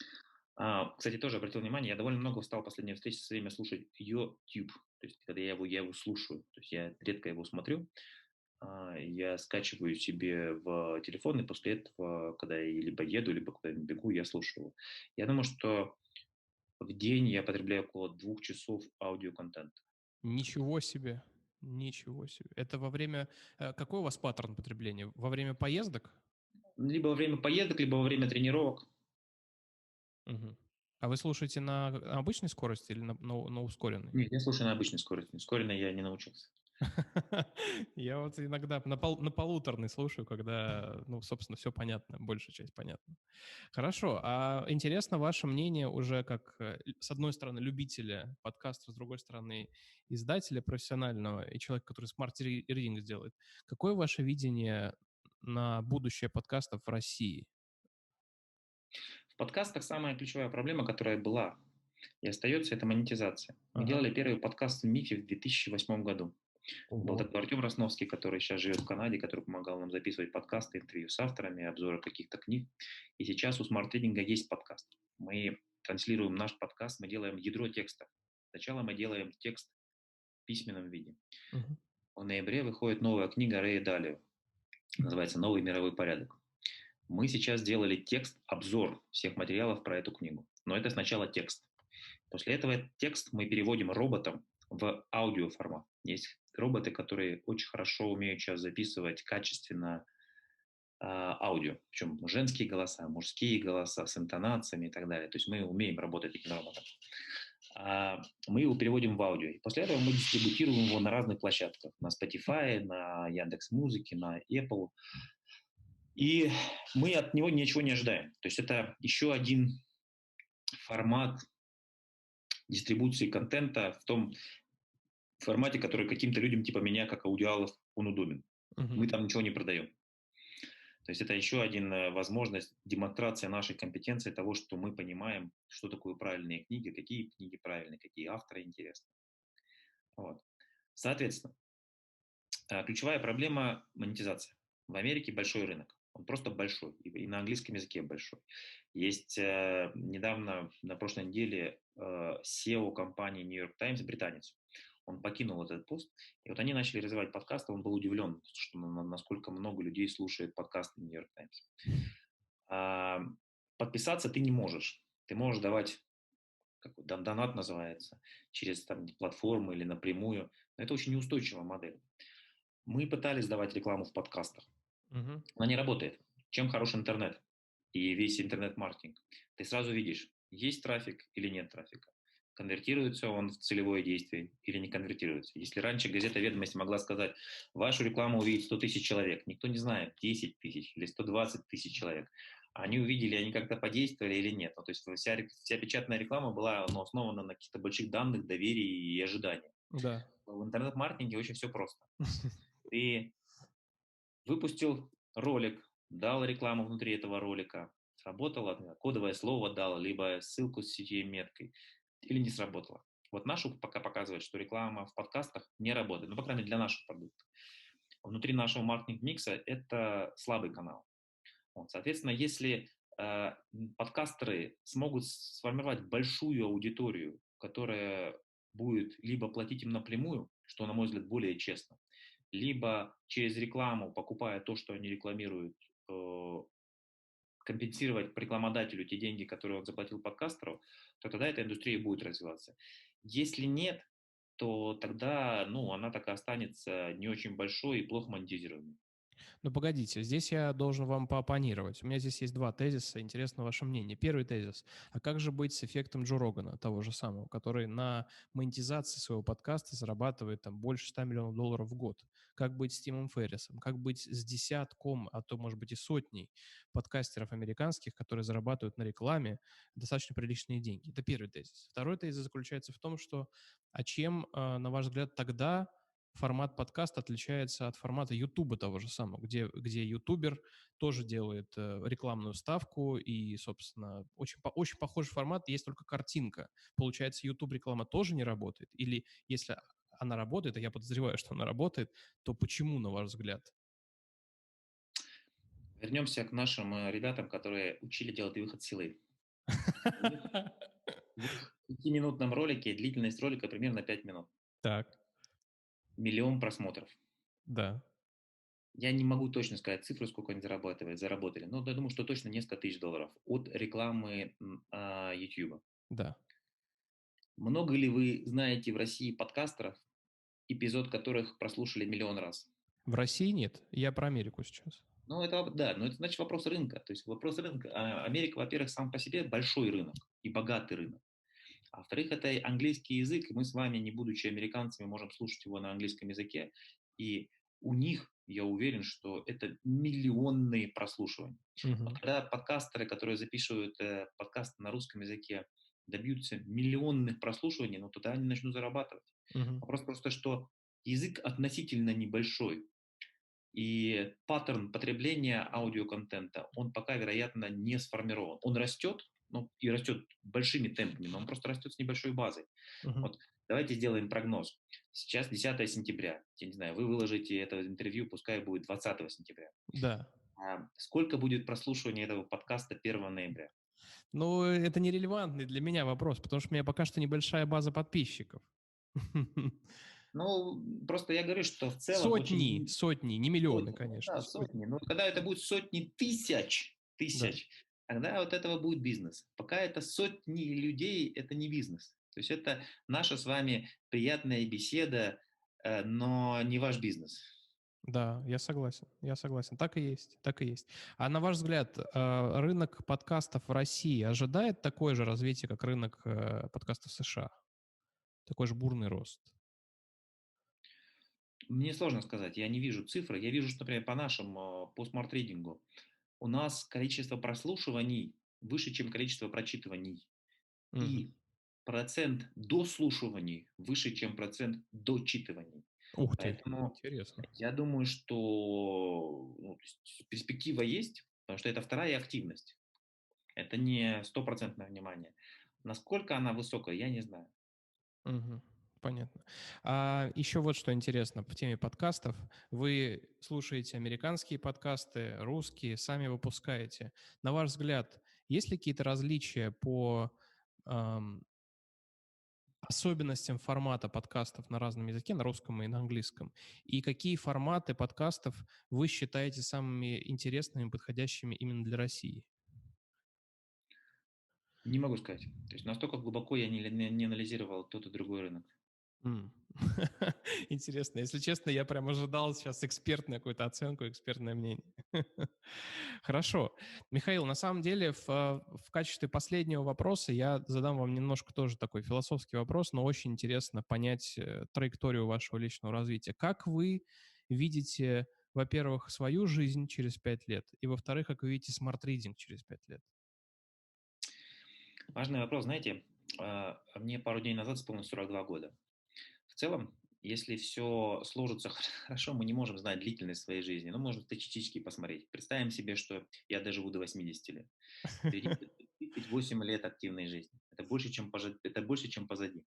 А, кстати, тоже обратил внимание, я довольно много стал в последнее встречи все время слушать YouTube. То есть, когда я его, я его слушаю, то есть я редко его смотрю, я скачиваю себе в телефон, и после этого, когда я либо еду, либо куда-нибудь бегу, я слушаю. Я думаю, что в день я потребляю около двух часов аудиоконтента. Ничего себе, ничего себе. Это во время... Э, какой у вас паттерн потребления? Во время поездок? Либо во время поездок, либо во время тренировок. Угу. А вы слушаете на обычной скорости или на, на, на ускоренной? Нет, я слушаю на обычной скорости. Ускоренной я не научился. Я вот иногда на, пол, на полуторный слушаю, когда, ну, собственно, все понятно, большая часть понятна. Хорошо, а интересно ваше мнение уже как, э, с одной стороны, любителя подкаста, с другой стороны, издателя профессионального и человека, который Smart Reading сделает. Какое ваше видение на будущее подкастов в России? В подкастах самая ключевая проблема, которая была и остается, это монетизация. Мы ага. делали первый подкаст в МИФе в 2008 году. Угу. Был такой Артем Росновский, который сейчас живет в Канаде, который помогал нам записывать подкасты, интервью с авторами, обзоры каких-то книг. И сейчас у Smart Reading есть подкаст. Мы транслируем наш подкаст, мы делаем ядро текста. Сначала мы делаем текст в письменном виде. Угу. В ноябре выходит новая книга Рэя Далио. Называется «Новый мировой порядок». Мы сейчас сделали текст, обзор всех материалов про эту книгу. Но это сначала текст. После этого этот текст мы переводим роботом в аудиоформат. Есть роботы, которые очень хорошо умеют сейчас записывать качественно аудио, причем женские голоса, мужские голоса с интонациями и так далее. То есть мы умеем работать таким роботом. А, мы его переводим в аудио. И после этого мы дистрибутируем его на разных площадках. На Spotify, на Яндекс Музыке, на Apple. И мы от него ничего не ожидаем. То есть это еще один формат дистрибуции контента в том формате, который каким-то людям типа меня, как аудиалов, он удобен. Uh-huh. Мы там ничего не продаем. То есть это еще один э, возможность демонстрация нашей компетенции того, что мы понимаем, что такое правильные книги, какие книги правильные, какие авторы интересны. Вот. Соответственно, э, ключевая проблема – монетизация. В Америке большой рынок. Он просто большой, и на английском языке большой. Есть э, недавно, на прошлой неделе, SEO компании New York Times, британец, он покинул этот пост, и вот они начали развивать подкасты, он был удивлен, что насколько много людей слушает подкасты New York Times. А, подписаться ты не можешь. Ты можешь давать, как донат называется, через там, платформы или напрямую, но это очень неустойчивая модель. Мы пытались давать рекламу в подкастах. Uh-huh. Она не работает. Чем хорош интернет и весь интернет-маркетинг? Ты сразу видишь, есть трафик или нет трафика конвертируется он в целевое действие или не конвертируется. Если раньше газета «Ведомость» могла сказать, вашу рекламу увидит 100 тысяч человек, никто не знает, 10 тысяч или 120 тысяч человек, они увидели, они как-то подействовали или нет. Ну, то есть вся, вся печатная реклама была ну, основана на каких-то больших данных, доверии и ожиданиях. Да. В интернет-маркетинге очень все просто. Ты выпустил ролик, дал рекламу внутри этого ролика, сработало, кодовое слово дал, либо ссылку с сетевой меткой, или не сработало. Вот нашу пока показывает, что реклама в подкастах не работает, ну, по крайней мере, для наших продуктов. Внутри нашего маркетинг-микса это слабый канал. Вот, соответственно, если э, подкастеры смогут сформировать большую аудиторию, которая будет либо платить им напрямую, что, на мой взгляд, более честно, либо через рекламу, покупая то, что они рекламируют, э, компенсировать рекламодателю те деньги, которые он заплатил подкастеру, то тогда эта индустрия будет развиваться. Если нет, то тогда ну, она так и останется не очень большой и плохо монетизируемой. Ну, погодите, здесь я должен вам поопонировать. У меня здесь есть два тезиса, интересно ваше мнение. Первый тезис. А как же быть с эффектом Джо Рогана, того же самого, который на монетизации своего подкаста зарабатывает там больше 100 миллионов долларов в год? Как быть с Тимом Феррисом? Как быть с десятком, а то, может быть, и сотней подкастеров американских, которые зарабатывают на рекламе достаточно приличные деньги? Это первый тезис. Второй тезис заключается в том, что а чем, а, на ваш взгляд, тогда формат подкаста отличается от формата Ютуба того же самого, где, где ютубер тоже делает э, рекламную ставку, и, собственно, очень, очень похожий формат, есть только картинка. Получается, YouTube реклама тоже не работает? Или если она работает, а я подозреваю, что она работает, то почему, на ваш взгляд? Вернемся к нашим э, ребятам, которые учили делать выход силы. В пятиминутном ролике длительность ролика примерно 5 минут. Так миллион просмотров. Да. Я не могу точно сказать цифру, сколько они зарабатывали, заработали, но я думаю, что точно несколько тысяч долларов от рекламы а, YouTube. Да. Много ли вы знаете в России подкастеров, эпизод которых прослушали миллион раз? В России нет. Я про Америку сейчас. Ну, это, да, но это значит вопрос рынка. То есть вопрос рынка. А, Америка, во-первых, сам по себе большой рынок и богатый рынок. А во-вторых, это английский язык, и мы с вами, не будучи американцами, можем слушать его на английском языке. И у них, я уверен, что это миллионные прослушивания. Uh-huh. Вот когда подкастеры, которые записывают э, подкасты на русском языке, добьются миллионных прослушиваний, ну тогда они начнут зарабатывать. Uh-huh. Вопрос просто, что язык относительно небольшой. И паттерн потребления аудиоконтента, он пока, вероятно, не сформирован. Он растет, ну, и растет большими темпами, но он просто растет с небольшой базой. Uh-huh. Вот давайте сделаем прогноз. Сейчас 10 сентября. Я не знаю, вы выложите это интервью, пускай будет 20 сентября. Да. А сколько будет прослушивания этого подкаста 1 ноября? Ну, это нерелевантный для меня вопрос, потому что у меня пока что небольшая база подписчиков. Ну, просто я говорю, что в целом... Сотни, очень... сотни, не миллионы, сотни, конечно. Да, сотни. Но когда это будет сотни тысяч, тысяч, тогда вот этого будет бизнес. Пока это сотни людей, это не бизнес. То есть это наша с вами приятная беседа, э, но не ваш бизнес. Да, я согласен, я согласен. Так и есть, так и есть. А на ваш взгляд, э, рынок подкастов в России ожидает такое же развитие, как рынок э, подкастов в США? Такой же бурный рост? Мне сложно сказать, я не вижу цифры. Я вижу, что, например, по нашему, по смарт-рейдингу у нас количество прослушиваний выше, чем количество прочитываний. Угу. И процент дослушиваний выше, чем процент дочитываний. Ух ты, Поэтому интересно. Я думаю, что ну, перспектива есть, потому что это вторая активность. Это не стопроцентное внимание. Насколько она высокая, я не знаю. Угу. Понятно. А еще вот что интересно в теме подкастов. Вы слушаете американские подкасты, русские, сами выпускаете. На ваш взгляд, есть ли какие-то различия по эм, особенностям формата подкастов на разном языке, на русском и на английском? И какие форматы подкастов вы считаете самыми интересными, подходящими именно для России? Не могу сказать. То есть настолько глубоко я не, не, не анализировал тот и другой рынок. Интересно. Если честно, я прям ожидал сейчас экспертную какую-то оценку, экспертное мнение. Хорошо. Михаил, на самом деле, в, в качестве последнего вопроса я задам вам немножко тоже такой философский вопрос, но очень интересно понять э, траекторию вашего личного развития. Как вы видите, во-первых, свою жизнь через пять лет, и, во-вторых, как вы видите Smart Reading через пять лет? Важный вопрос. Знаете, а, мне пару дней назад исполнилось 42 года. В целом, если все сложится хорошо, мы не можем знать длительность своей жизни, но можем статистически посмотреть. Представим себе, что я доживу до 80 лет. 38 лет активной жизни. Это больше, чем, это больше, чем позади.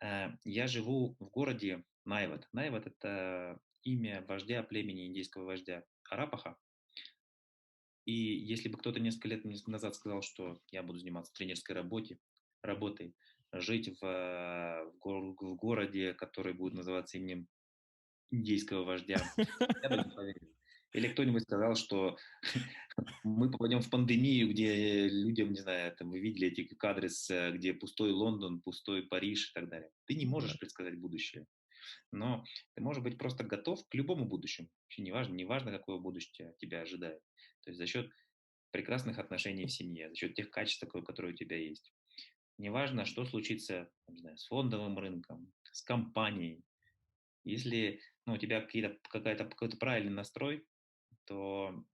Э, я живу в городе Найват. Найват – это имя вождя племени индейского вождя Арапаха. И если бы кто-то несколько лет назад сказал, что я буду заниматься тренерской работой, работой, жить в, в, в городе, который будет называться именем индейского вождя. Я бы не поверил. Или кто-нибудь сказал, что мы попадем в пандемию, где людям, не знаю, там, вы видели эти кадры, с, где пустой Лондон, пустой Париж и так далее. Ты не можешь предсказать будущее, но ты можешь быть просто готов к любому будущему. Вообще неважно, неважно, какое будущее тебя ожидает. То есть за счет прекрасных отношений в семье, за счет тех качеств, которые у тебя есть неважно, что случится не знаю, с фондовым рынком, с компанией. Если ну, у тебя какой-то правильный настрой, то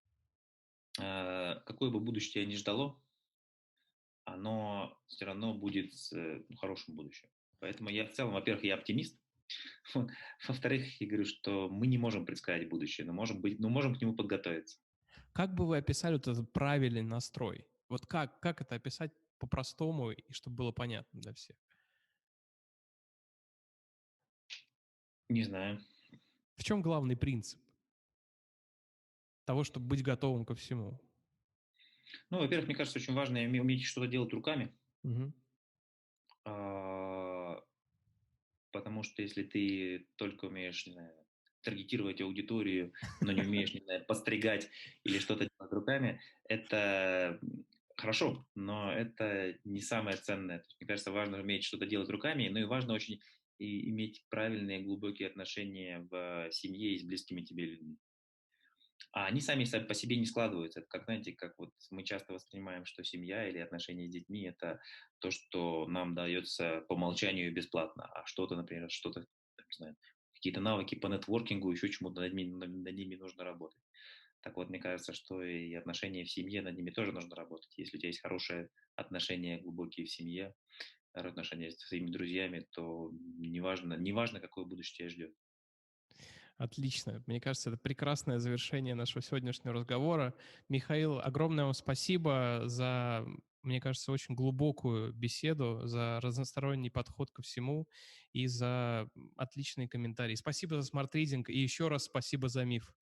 э, какое бы будущее тебя ни ждало, оно все равно будет с ну, хорошим будущим. Поэтому я в целом, во-первых, я оптимист. Во-вторых, я говорю, что мы не можем предсказать будущее, но можем, быть, но можем к нему подготовиться. Как бы вы описали вот этот правильный настрой? Вот как, как это описать по-простому и чтобы было понятно для всех? Не знаю. В чем главный принцип того, чтобы быть готовым ко всему? Ну, во-первых, мне кажется, очень важно уметь что-то делать руками. Угу. потому что если ты только умеешь, не знаю, таргетировать аудиторию, но не умеешь, не знаю, постригать или что-то делать руками, это хорошо, но это не самое ценное. То есть, мне кажется, важно уметь что-то делать руками, но и важно очень и иметь правильные глубокие отношения в семье и с близкими тебе людьми. А они сами по себе не складываются. Это как, знаете, как вот мы часто воспринимаем, что семья или отношения с детьми – это то, что нам дается по умолчанию бесплатно, а что-то, например, что-то, не знаю, какие-то навыки по нетворкингу, еще чему-то над, над, над ними нужно работать. Так вот, мне кажется, что и отношения в семье, над ними тоже нужно работать. Если у тебя есть хорошие отношения глубокие в семье, отношения с своими друзьями, то неважно, неважно какое будущее тебя ждет. Отлично. Мне кажется, это прекрасное завершение нашего сегодняшнего разговора. Михаил, огромное вам спасибо за, мне кажется, очень глубокую беседу, за разносторонний подход ко всему и за отличные комментарии. Спасибо за Smart Reading и еще раз спасибо за МИФ.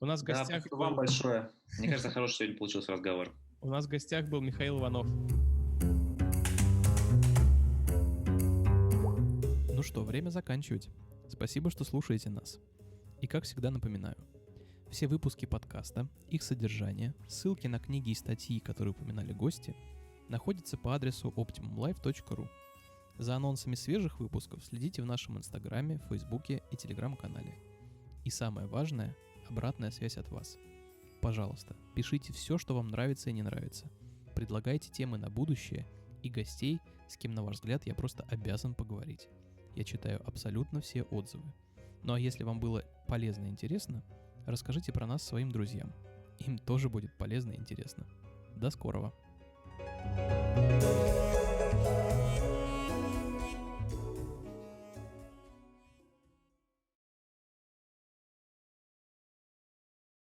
У нас в гостях... Да, был... вам большое. Мне кажется, хороший сегодня получился разговор. У нас в гостях был Михаил Иванов. Ну что, время заканчивать. Спасибо, что слушаете нас. И как всегда напоминаю, все выпуски подкаста, их содержание, ссылки на книги и статьи, которые упоминали гости, находятся по адресу optimumlife.ru. За анонсами свежих выпусков следите в нашем инстаграме, фейсбуке и телеграм-канале – И самое важное – обратная связь от вас. Пожалуйста, пишите все, что вам нравится и не нравится. Предлагайте темы на будущее и гостей, с кем, на ваш взгляд, я просто обязан поговорить. Я читаю абсолютно все отзывы. Ну а если вам было полезно и интересно, расскажите про нас своим друзьям. Им тоже будет полезно и интересно. До скорого! Música